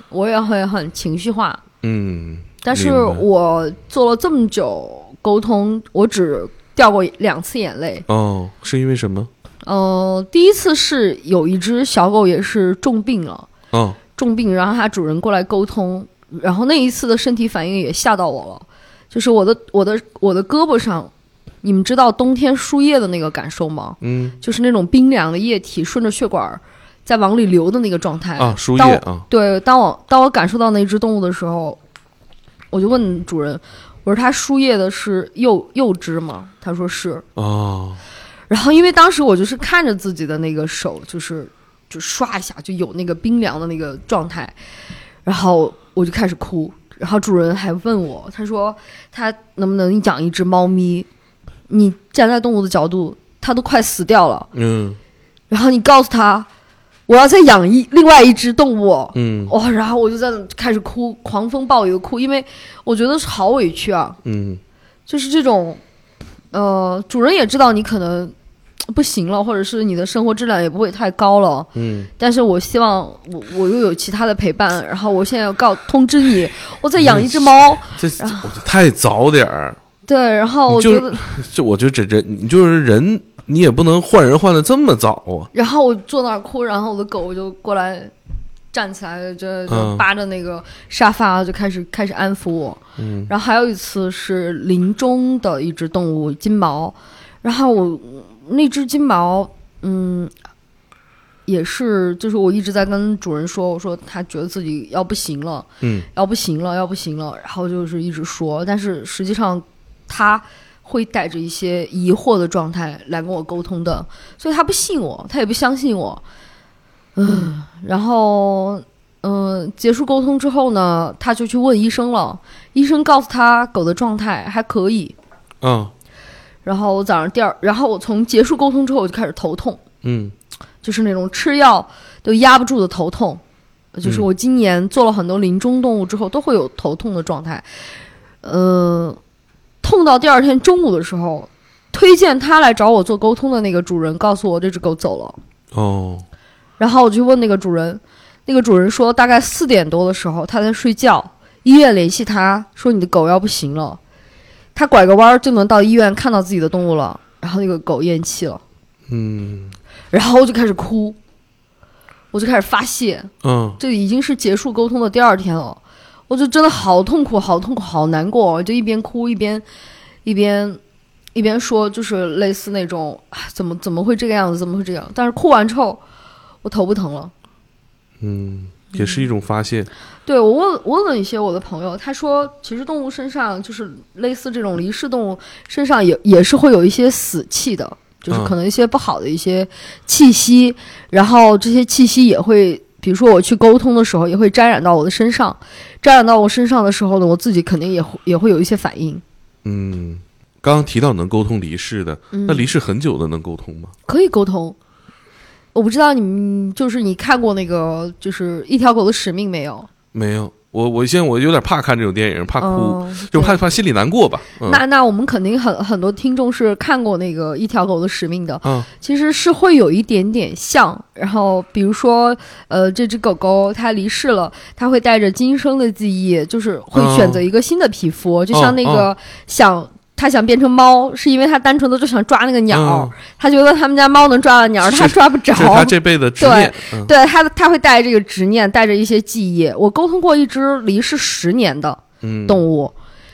我也会很情绪化，嗯，但是我做了这么久沟通，我只掉过两次眼泪。哦，是因为什么？呃，第一次是有一只小狗也是重病了，哦，重病，然后它主人过来沟通，然后那一次的身体反应也吓到我了，就是我的我的我的胳膊上，你们知道冬天输液的那个感受吗？嗯就是那种冰凉的液体顺着血管在往里流的那个状态。啊，输液啊，对，当我当我感受到那只动物的时候，我就问主人，我说它输液的是幼幼只吗？他说是。哦，然后因为当时我就是看着自己的那个手，就是就刷一下就有那个冰凉的那个状态，然后我就开始哭。然后主人还问我，他说他能不能养一只猫咪？你站在动物的角度，它都快死掉了，嗯然后你告诉他，我要再养一另外一只动物。嗯哇、然后我就在那开始哭，狂风暴雨的哭，因为我觉得是好委屈啊，嗯就是这种，呃，主人也知道你可能不行了，或者是你的生活质量也不会太高了，嗯，但是我希望我我又有其他的陪伴，然后我现在要告通知你，我再养一只猫，这这太早点儿。对，然后我觉得，就我觉得这这你就是人，你也不能换人换的这么早啊。然后我坐那儿哭，然后我的狗就过来。站起来，就就嗯扒着那个沙发，就开始开始安抚我。嗯然后还有一次是林中的一只动物金毛，然后我那只金毛，嗯，也是，就是我一直在跟主人说，我说他觉得自己要不行了，嗯要不行了，要不行了，然后就是一直说，但是实际上他会带着一些疑惑的状态来跟我沟通的，所以他不信我，他也不相信我，嗯，然后嗯、结束沟通之后呢，他就去问医生了，医生告诉他狗的状态还可以，嗯。然后我早上第二，然后我从结束沟通之后我就开始头痛，嗯。就是那种吃药都压不住的头痛，就是嗯。我今年做了很多临终动物之后都会有头痛的状态，呃，痛到第二天中午的时候，推荐他来找我做沟通的那个主人告诉我这只狗走了，哦然后我就问那个主人，那个主人说大概四点多的时候他在睡觉，医院联系他说你的狗要不行了，他拐个弯儿就能到医院看到自己的动物了，然后那个狗咽气了。嗯。然后我就开始哭，我就开始发泄。嗯。这已经是结束沟通的第二天了，我我就真的好痛苦，好痛苦，好难过，就一边哭一边一边一边说，就是类似那种怎么怎么会这个样子，怎么会这样？但是哭完之后，我头不疼了。嗯，也是一种发泄。对我问问了一些我的朋友，他说，其实动物身上就是类似这种离世动物身上也也是会有一些死气的，就是可能一些不好的一些气息，然后这些气息也会，比如说我去沟通的时候，也会沾染到我的身上，沾染到我身上的时候呢，我自己肯定也会也会有一些反应。嗯，刚刚提到能沟通离世的，那离世很久的能沟通吗？可以沟通。我不知道你们就是你看过那个就是《一条狗的使命》没有？没有，我我现在我有点怕看这种电影，怕哭，就怕怕心里难过吧。那那我们肯定很很多听众是看过那个《一条狗的使命》的，嗯，其实是会有一点点像。然后比如说，呃，这只狗狗它离世了，它会带着今生的记忆，就是会选择一个新的皮肤，就像那个想。他想变成猫，是因为他单纯的就想抓那个鸟。他觉得他们家猫能抓到鸟，他抓不着。他这辈子执念。对，对他他会带着这个执念，带着一些记忆。我沟通过一只离世十年的动物，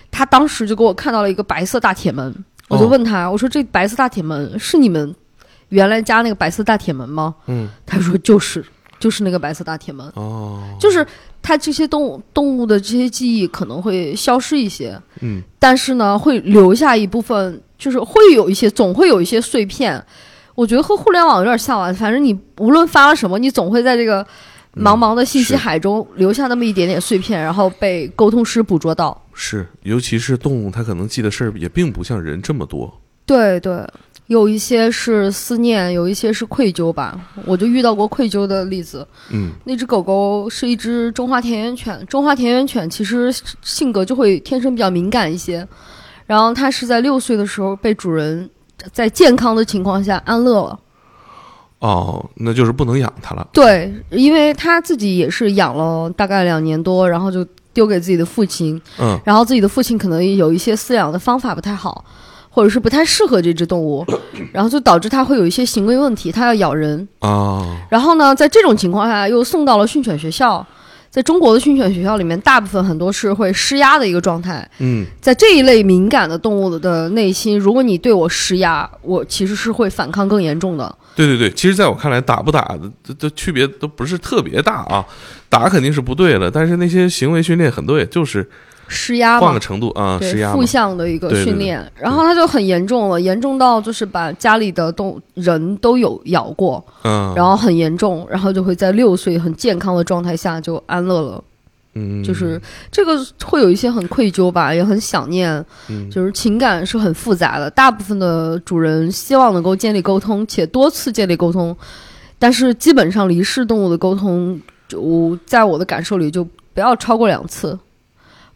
他当时就给我看到了一个白色大铁门，我就问他，我说这白色大铁门是你们原来家那个白色大铁门吗？嗯，他说就是。就是那个白色大铁门哦，就是它这些动物动物的这些记忆可能会消失一些，嗯，但是呢会留下一部分，就是会有一些，总会有一些碎片。我觉得和互联网有点像啊，反正你无论发了什么，你总会在这个茫茫的信息海中留下那么一点点碎片，然后被沟通师捕捉到。是，尤其是动物，它可能记的事儿也并不像人这么多。对对。有一些是思念，有一些是愧疚吧。我就遇到过愧疚的例子。嗯，那只狗狗是一只中华田园犬。中华田园犬其实性格就会天生比较敏感一些。然后它是在六岁的时候被主人在健康的情况下安乐了。哦，那就是不能养它了。对，因为它自己也是养了大概两年多，然后就丢给自己的父亲。嗯，然后自己的父亲可能有一些饲养的方法不太好。或者是不太适合这只动物，*coughs* 然后就导致它会有一些行为问题，它要咬人啊。然后呢，在这种情况下又送到了训犬学校，在中国的训犬学校里面，大部分很多是会施压的一个状态。嗯，在这一类敏感的动物的内心，如果你对我施压，我其实是会反抗更严重的。对对对，其实在我看来，打不打的这这区别都不是特别大啊，打肯定是不对的，但是那些行为训练很多也就是。施压换个程度啊，施压负向的一个训练，然后他就很严重了，严重到就是把家里的动人都有咬过，嗯，然后很严重，然后就会在六岁很健康的状态下就安乐了，嗯，就是这个会有一些很愧疚吧，也很想念，嗯，就是情感是很复杂的。大部分的主人希望能够建立沟通，且多次建立沟通，但是基本上离世动物的沟通，就在我的感受里就不要超过两次。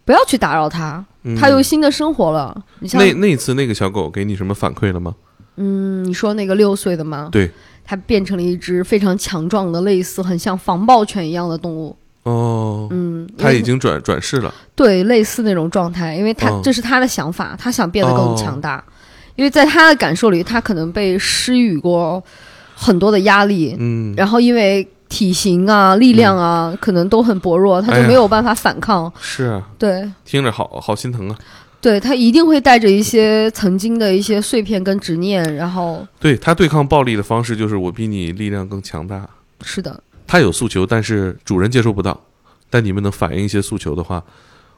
不要去打扰他，他有新的生活了。你像那那次那个小狗给你什么反馈了吗？嗯，你说那个六岁的吗？对，它变成了一只非常强壮的，类似很像防暴犬一样的动物。哦，嗯，它已经转转世了。对，类似那种状态，因为它这是他的想法，他想变得更强大。因为在他的感受里，他可能被施予过很多的压力。嗯，然后因为。体型啊，力量啊，可能都很薄弱，他就没有办法反抗。是啊，对，听着好好心疼啊。对他一定会带着一些曾经的一些碎片跟执念，然后对他对抗暴力的方式就是我比你力量更强大。是的，他有诉求，但是主人接受不到。但你们能反映一些诉求的话，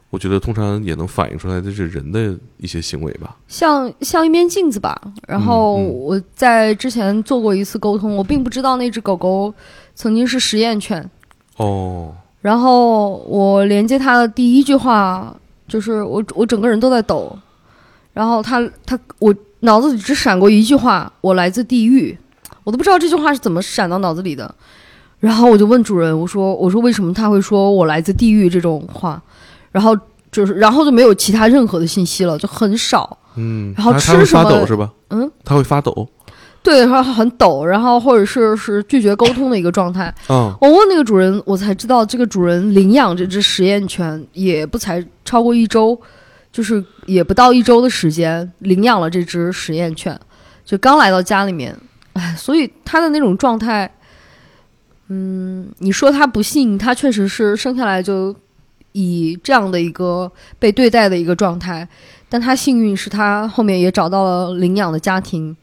我觉得通常也能反映出来的是人的一些行为吧。像像一面镜子吧。然后我在之前做过一次沟通，我并不知道那只狗狗。曾经是实验犬，哦，然后我连接他的第一句话就是我我整个人都在抖，然后他他我脑子里只闪过一句话，我来自地狱，我都不知道这句话是怎么闪到脑子里的，然后我就问主人，我说我说为什么他会说我来自地狱这种话，然后就是然后就没有其他任何的信息了，就很少，嗯，然后吃什么是吧？嗯，他会发抖。对，然后很抖，然后或者是是拒绝沟通的一个状态。嗯，我问那个主人，我才知道这个主人领养这只实验犬也不才超过一周，就是也不到一周的时间领养了这只实验犬，就刚来到家里面，哎，所以他的那种状态，嗯，你说他不幸，他确实是生下来就以这样的一个被对待的一个状态，但他幸运是他后面也找到了领养的家庭，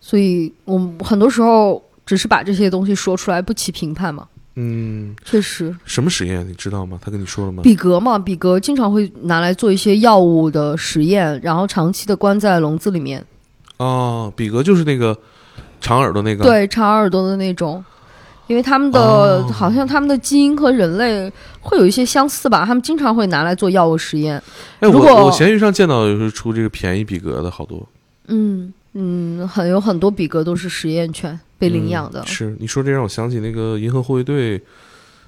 所以我们很多时候只是把这些东西说出来，不起评判嘛。嗯，确实，什么实验你知道吗？他跟你说了吗？比格嘛，比格经常会拿来做一些药物的实验，然后长期的关在笼子里面。哦，比格就是那个长耳朵那个。对，长耳朵的那种，因为他们的、哦好像他们的基因和人类会有一些相似吧，他们经常会拿来做药物实验。哎，我如果我闲鱼上见到有时候出这个便宜比格的好多。嗯嗯，很有很多比格都是实验犬被领养的。嗯是你说这让我想起那个《银河护卫队》，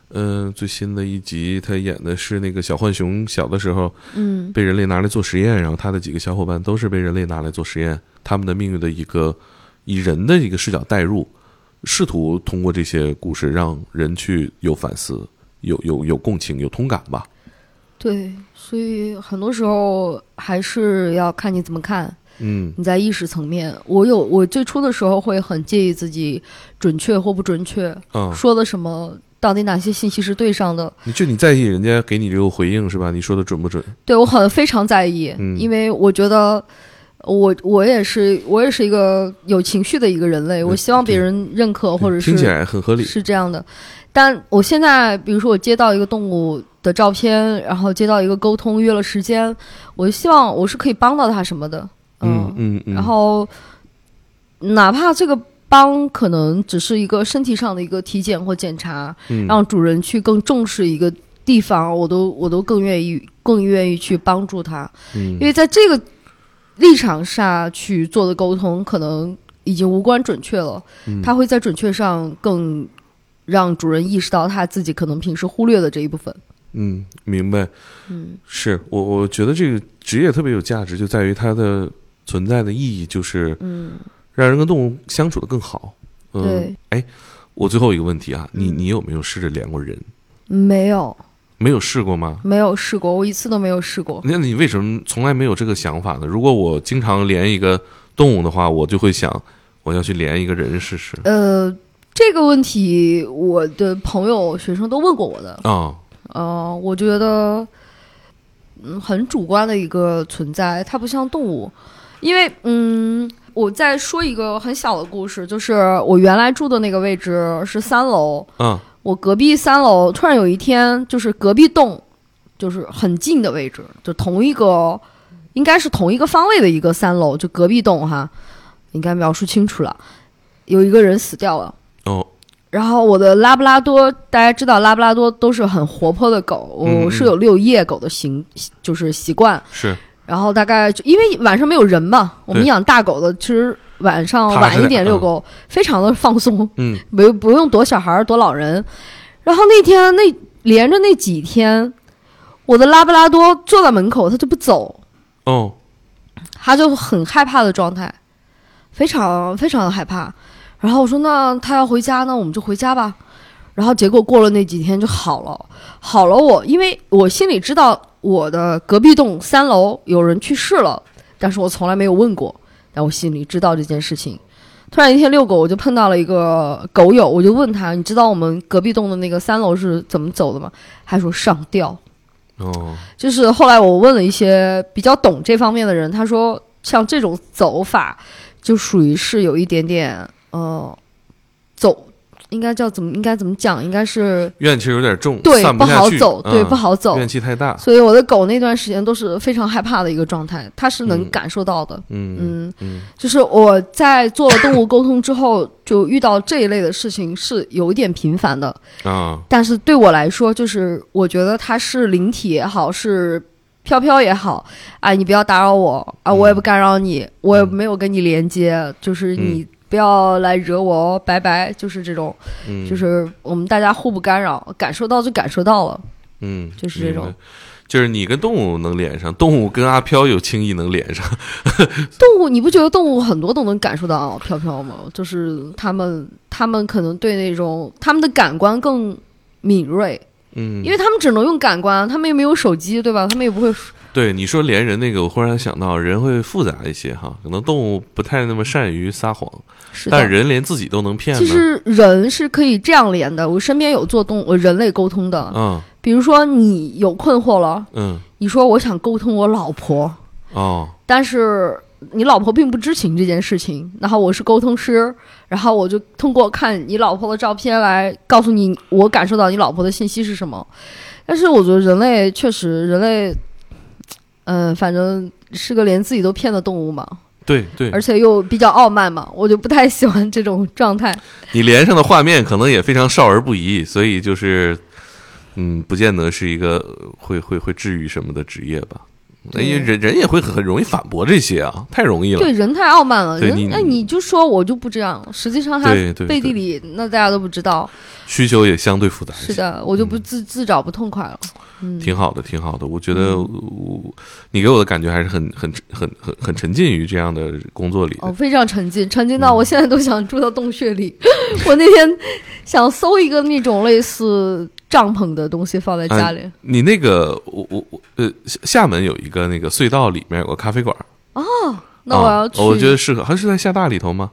嗯、最新的一集，他演的是那个小浣熊小的时候嗯被人类拿来做实验，然后他的几个小伙伴都是被人类拿来做实验，他们的命运的一个以人的一个视角代入，试图通过这些故事让人去有反思、有有有共情、有同感吧。对，所以很多时候还是要看你怎么看。嗯你在意识层面，我有我最初的时候会很介意自己准确或不准确，嗯，说的什么，到底哪些信息是对上的。你就你在意人家给你这个回应是吧？你说的准不准？对我很非常在意，嗯因为我觉得我我也是我也是一个有情绪的一个人类，我希望别人认可或者是听起来很合理。是这样的。但我现在，比如说我接到一个动物的照片，然后接到一个沟通，约了时间，我希望我是可以帮到他什么的，嗯嗯嗯，然后哪怕这个帮可能只是一个身体上的一个体检或检查，嗯。让主人去更重视一个地方，我都我都更愿意更愿意去帮助他，嗯。因为在这个立场下去做的沟通，可能已经无关准确了，嗯。他会在准确上更让主人意识到他自己可能平时忽略的这一部分。嗯，明白。嗯。是我我觉得这个职业特别有价值，就在于它的存在的意义，就是嗯，让人跟动物相处的更好。嗯，对，哎，我最后一个问题啊，你嗯你有没有试着连过人？没有没有试过吗？没有试过，我一次都没有试过。那你为什么从来没有这个想法呢？如果我经常连一个动物的话，我就会想我要去连一个人试试。呃，这个问题我的朋友、学生都问过我的。啊、呃，我觉得，嗯，很主观的一个存在，它不像动物，因为，嗯，我再说一个很小的故事，就是我原来住的那个位置是三楼，嗯我隔壁三楼突然有一天，就是隔壁栋，就是很近的位置，就同一个，应该是同一个方位的一个三楼，就隔壁栋哈，应该描述清楚了，有一个人死掉了。哦然后我的拉布拉多，大家知道拉布拉多都是很活泼的狗，嗯我是有遛夜狗的行，就是习惯。是然后大概就因为晚上没有人嘛，我们养大狗的，其实晚上晚一点遛狗，非常的放松，嗯不不用躲小孩儿躲老人。然后那天那连着那几天，我的拉布拉多坐在门口，它就不走，哦它就很害怕的状态，非常非常的害怕。然后我说那它要回家呢，我们就回家吧。然后结果过了那几天就好了，好了我，因为我心里知道我的隔壁栋三楼有人去世了，但是我从来没有问过，但我心里知道这件事情。突然一天遛狗，我就碰到了一个狗友，我就问他，你知道我们隔壁栋的那个三楼是怎么走的吗？他说上吊。哦就是后来我问了一些比较懂这方面的人，他说像这种走法就属于是有一点点呃走，应该叫怎么应该怎么讲，应该是怨气有点重，对不好走，对嗯不好走。怨气太大。所以我的狗那段时间都是非常害怕的一个状态，它是能嗯感受到的。嗯嗯，嗯就是我在做了动物沟通之后，就遇到这一类的事情是有一点频繁的。啊但是对我来说，就是我觉得它是灵体也好，是飘飘也好，啊，你不要打扰我啊，我也不干扰你，我也没有跟你连接，就是你不要来惹我哦，拜拜，就是这种，嗯，就是我们大家互不干扰，感受到就感受到了，嗯，就是这种。就是你跟动物能连上，动物跟阿飘又轻易能连上。*laughs* 动物，你不觉得动物很多都能感受到飘飘吗？就是他们，他们可能对那种他们的感官更敏锐，嗯，因为他们只能用感官，他们又没有手机，对吧？他们也不会对你说连人那个，我忽然想到，人会复杂一些哈，可能动物不太那么善于撒谎，是但是人连自己都能骗。其实人是可以这样连的，我身边有做动呃人类沟通的，嗯。比如说你有困惑了，嗯，你说我想沟通我老婆，哦，但是你老婆并不知情这件事情，然后我是沟通师，然后我就通过看你老婆的照片来告诉你我感受到你老婆的信息是什么。但是我觉得人类确实，人类，嗯、反正是个连自己都骗的动物嘛，对对，而且又比较傲慢嘛，我就不太喜欢这种状态。你连上的画面可能也非常少儿不宜，所以就是，嗯，不见得是一个会会会治愈什么的职业吧。那对也人人也会很容易反驳这些啊，太容易了。对，人太傲慢了，对你人哎，你就说我就不这样，实际上他背地里那大家都不知道。需求也相对复杂。是的，我就不自自找不痛快了。嗯，挺好的，挺好的。我觉得我你给我的感觉还是很很很很很沉浸于这样的工作里。哦，非常沉浸，沉浸嗯到我现在都想住到洞穴里。*laughs* 我那天想搜一个那种类似帐篷的东西放在家里。你那个我我我呃，厦厦门有一个那个隧道里面有个咖啡馆，哦那我要去，啊我觉得适合，还是在厦大里头吗？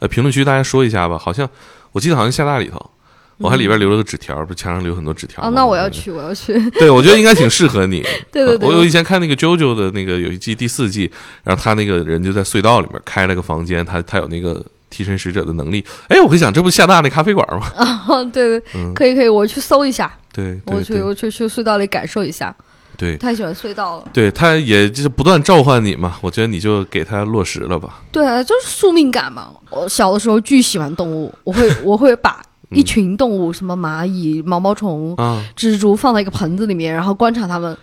呃，评论区大家说一下吧。好像我记得好像厦大里头，我还里边留了个纸条，不是墙上留很多纸条吗。啊，那我要去，我要去。对，我觉得应该挺适合你。*laughs* 对对对，我有以前看那个 JoJo 的那个有一季第四季，然后他那个人就在隧道里面开了个房间，他他有那个替身使者的能力。哎，我会想，这不厦大那咖啡馆吗？啊，*laughs* 对对，嗯可以可以，我去搜一下，对，我去我去去隧道里感受一下。对太喜欢隧道了。对，他也就是不断召唤你嘛。我觉得你就给他落实了吧。对啊，就是宿命感嘛。我小的时候巨喜欢动物，我会我会把一群动物，什么蚂蚁、毛毛虫、啊，蜘蛛放在一个盆子里面，然后观察它们。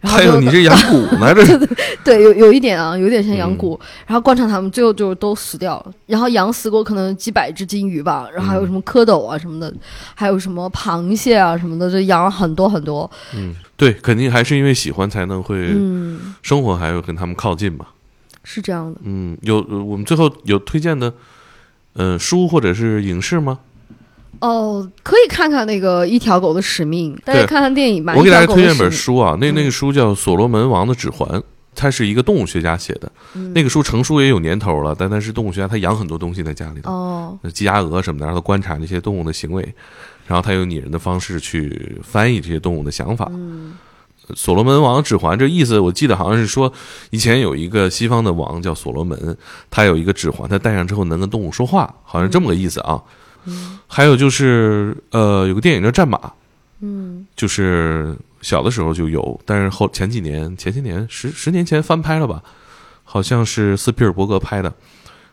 然后就还有你这 *laughs* 养蛊呢，这是对，有有一点啊，有点像养嗯蛊，然后观察它们，最后就都死掉了。然后养死过可能几百只金鱼吧，然后还有什么蝌蚪啊什么的，还有什么螃蟹啊什么的，就养了很多很多。嗯，对，肯定还是因为喜欢才能会嗯，生活，还会跟他们靠近嘛。是这样的。嗯，有呃我们最后有推荐的，呃，书或者是影视吗？哦，可以看看那个《一条狗的使命》，大家看看电影吧。我给大家推荐本的使命书啊，那嗯那个书叫《所罗门王的指环》，它是一个动物学家写的。嗯那个书成书也有年头了，但它是动物学家他养很多东西在家里头，哦，那鸡鸭鹅什么的，让他观察那些动物的行为，然后他用拟人的方式去翻译这些动物的想法。嗯所罗门王指环这意思，我记得好像是说，以前有一个西方的王叫所罗门，他有一个指环，他戴上之后能跟动物说话，好像这么个意思啊。还有就是，呃，有个电影叫《战马》，嗯就是小的时候就有，但是后前几年、前些年十十年前翻拍了吧，好像是斯皮尔伯格拍的。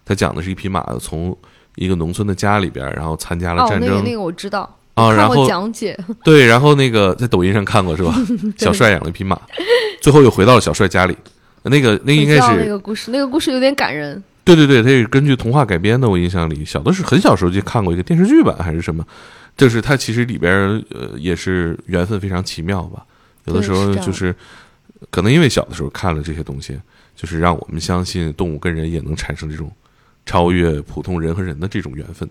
他讲的是一匹马从一个农村的家里边，然后参加了哦，战争那个那个我知道，啊，然后讲解。对，然后那个在抖音上看过是吧？*laughs* 小帅养了一匹马，最后又回到了小帅家里。那个那个应该是那个故事，那个故事有点感人。对对对，它是根据童话改编的。我印象里，小的是很小时候就看过一个电视剧版还是什么，就是它其实里边呃也是缘分非常奇妙吧。有的时候就是可能因为小的时候看了这些东西，就是让我们相信动物跟人也能产生这种超越普通人和人的这种缘分。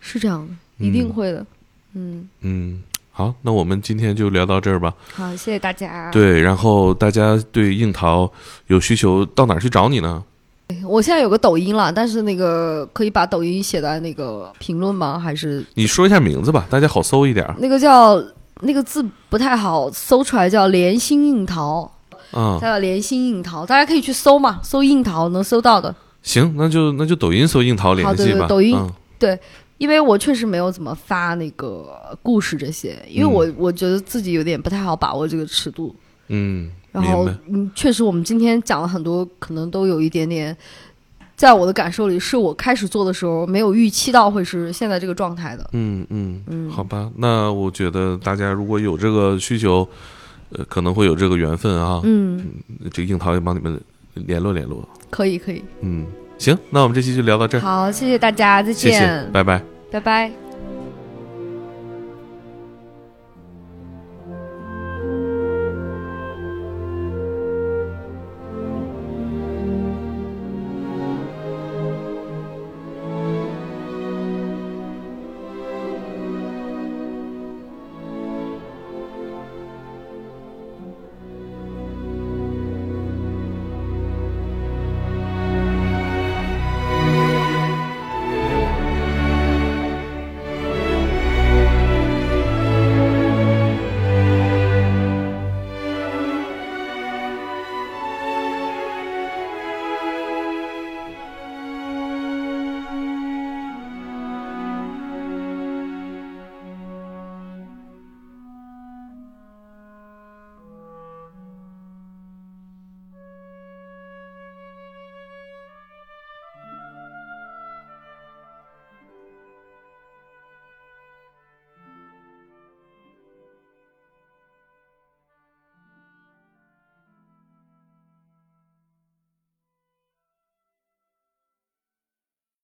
是这样的，一定会的。嗯，嗯，好，那我们今天就聊到这儿吧。好，谢谢大家。，对，然后大家对樱桃有需求，到哪儿去找你呢？我现在有个抖音了，但是那个可以把抖音写在那个评论吗？还是你说一下名字吧，大家好搜一点那个叫那个字不太好搜出来，叫莲心樱桃，嗯、它叫莲心樱桃，大家可以去搜嘛，搜樱桃能搜到的。行，那就那就抖音搜樱桃联好系吧。对对抖音嗯因为我确实没有怎么发那个故事这些，因为我、我觉得自己有点不太好把握这个尺度。嗯，然后。嗯，确实我们今天讲了很多，可能都有一点点，在我的感受里，是我开始做的时候没有预期到会是现在这个状态的。嗯嗯嗯好吧，那我觉得大家如果有这个需求，呃，可能会有这个缘分啊。嗯，这个樱桃也帮你们联络联络。可以可以。嗯，行，那我们这期就聊到这儿，好，谢谢大家，再谢见，谢，拜拜。拜拜。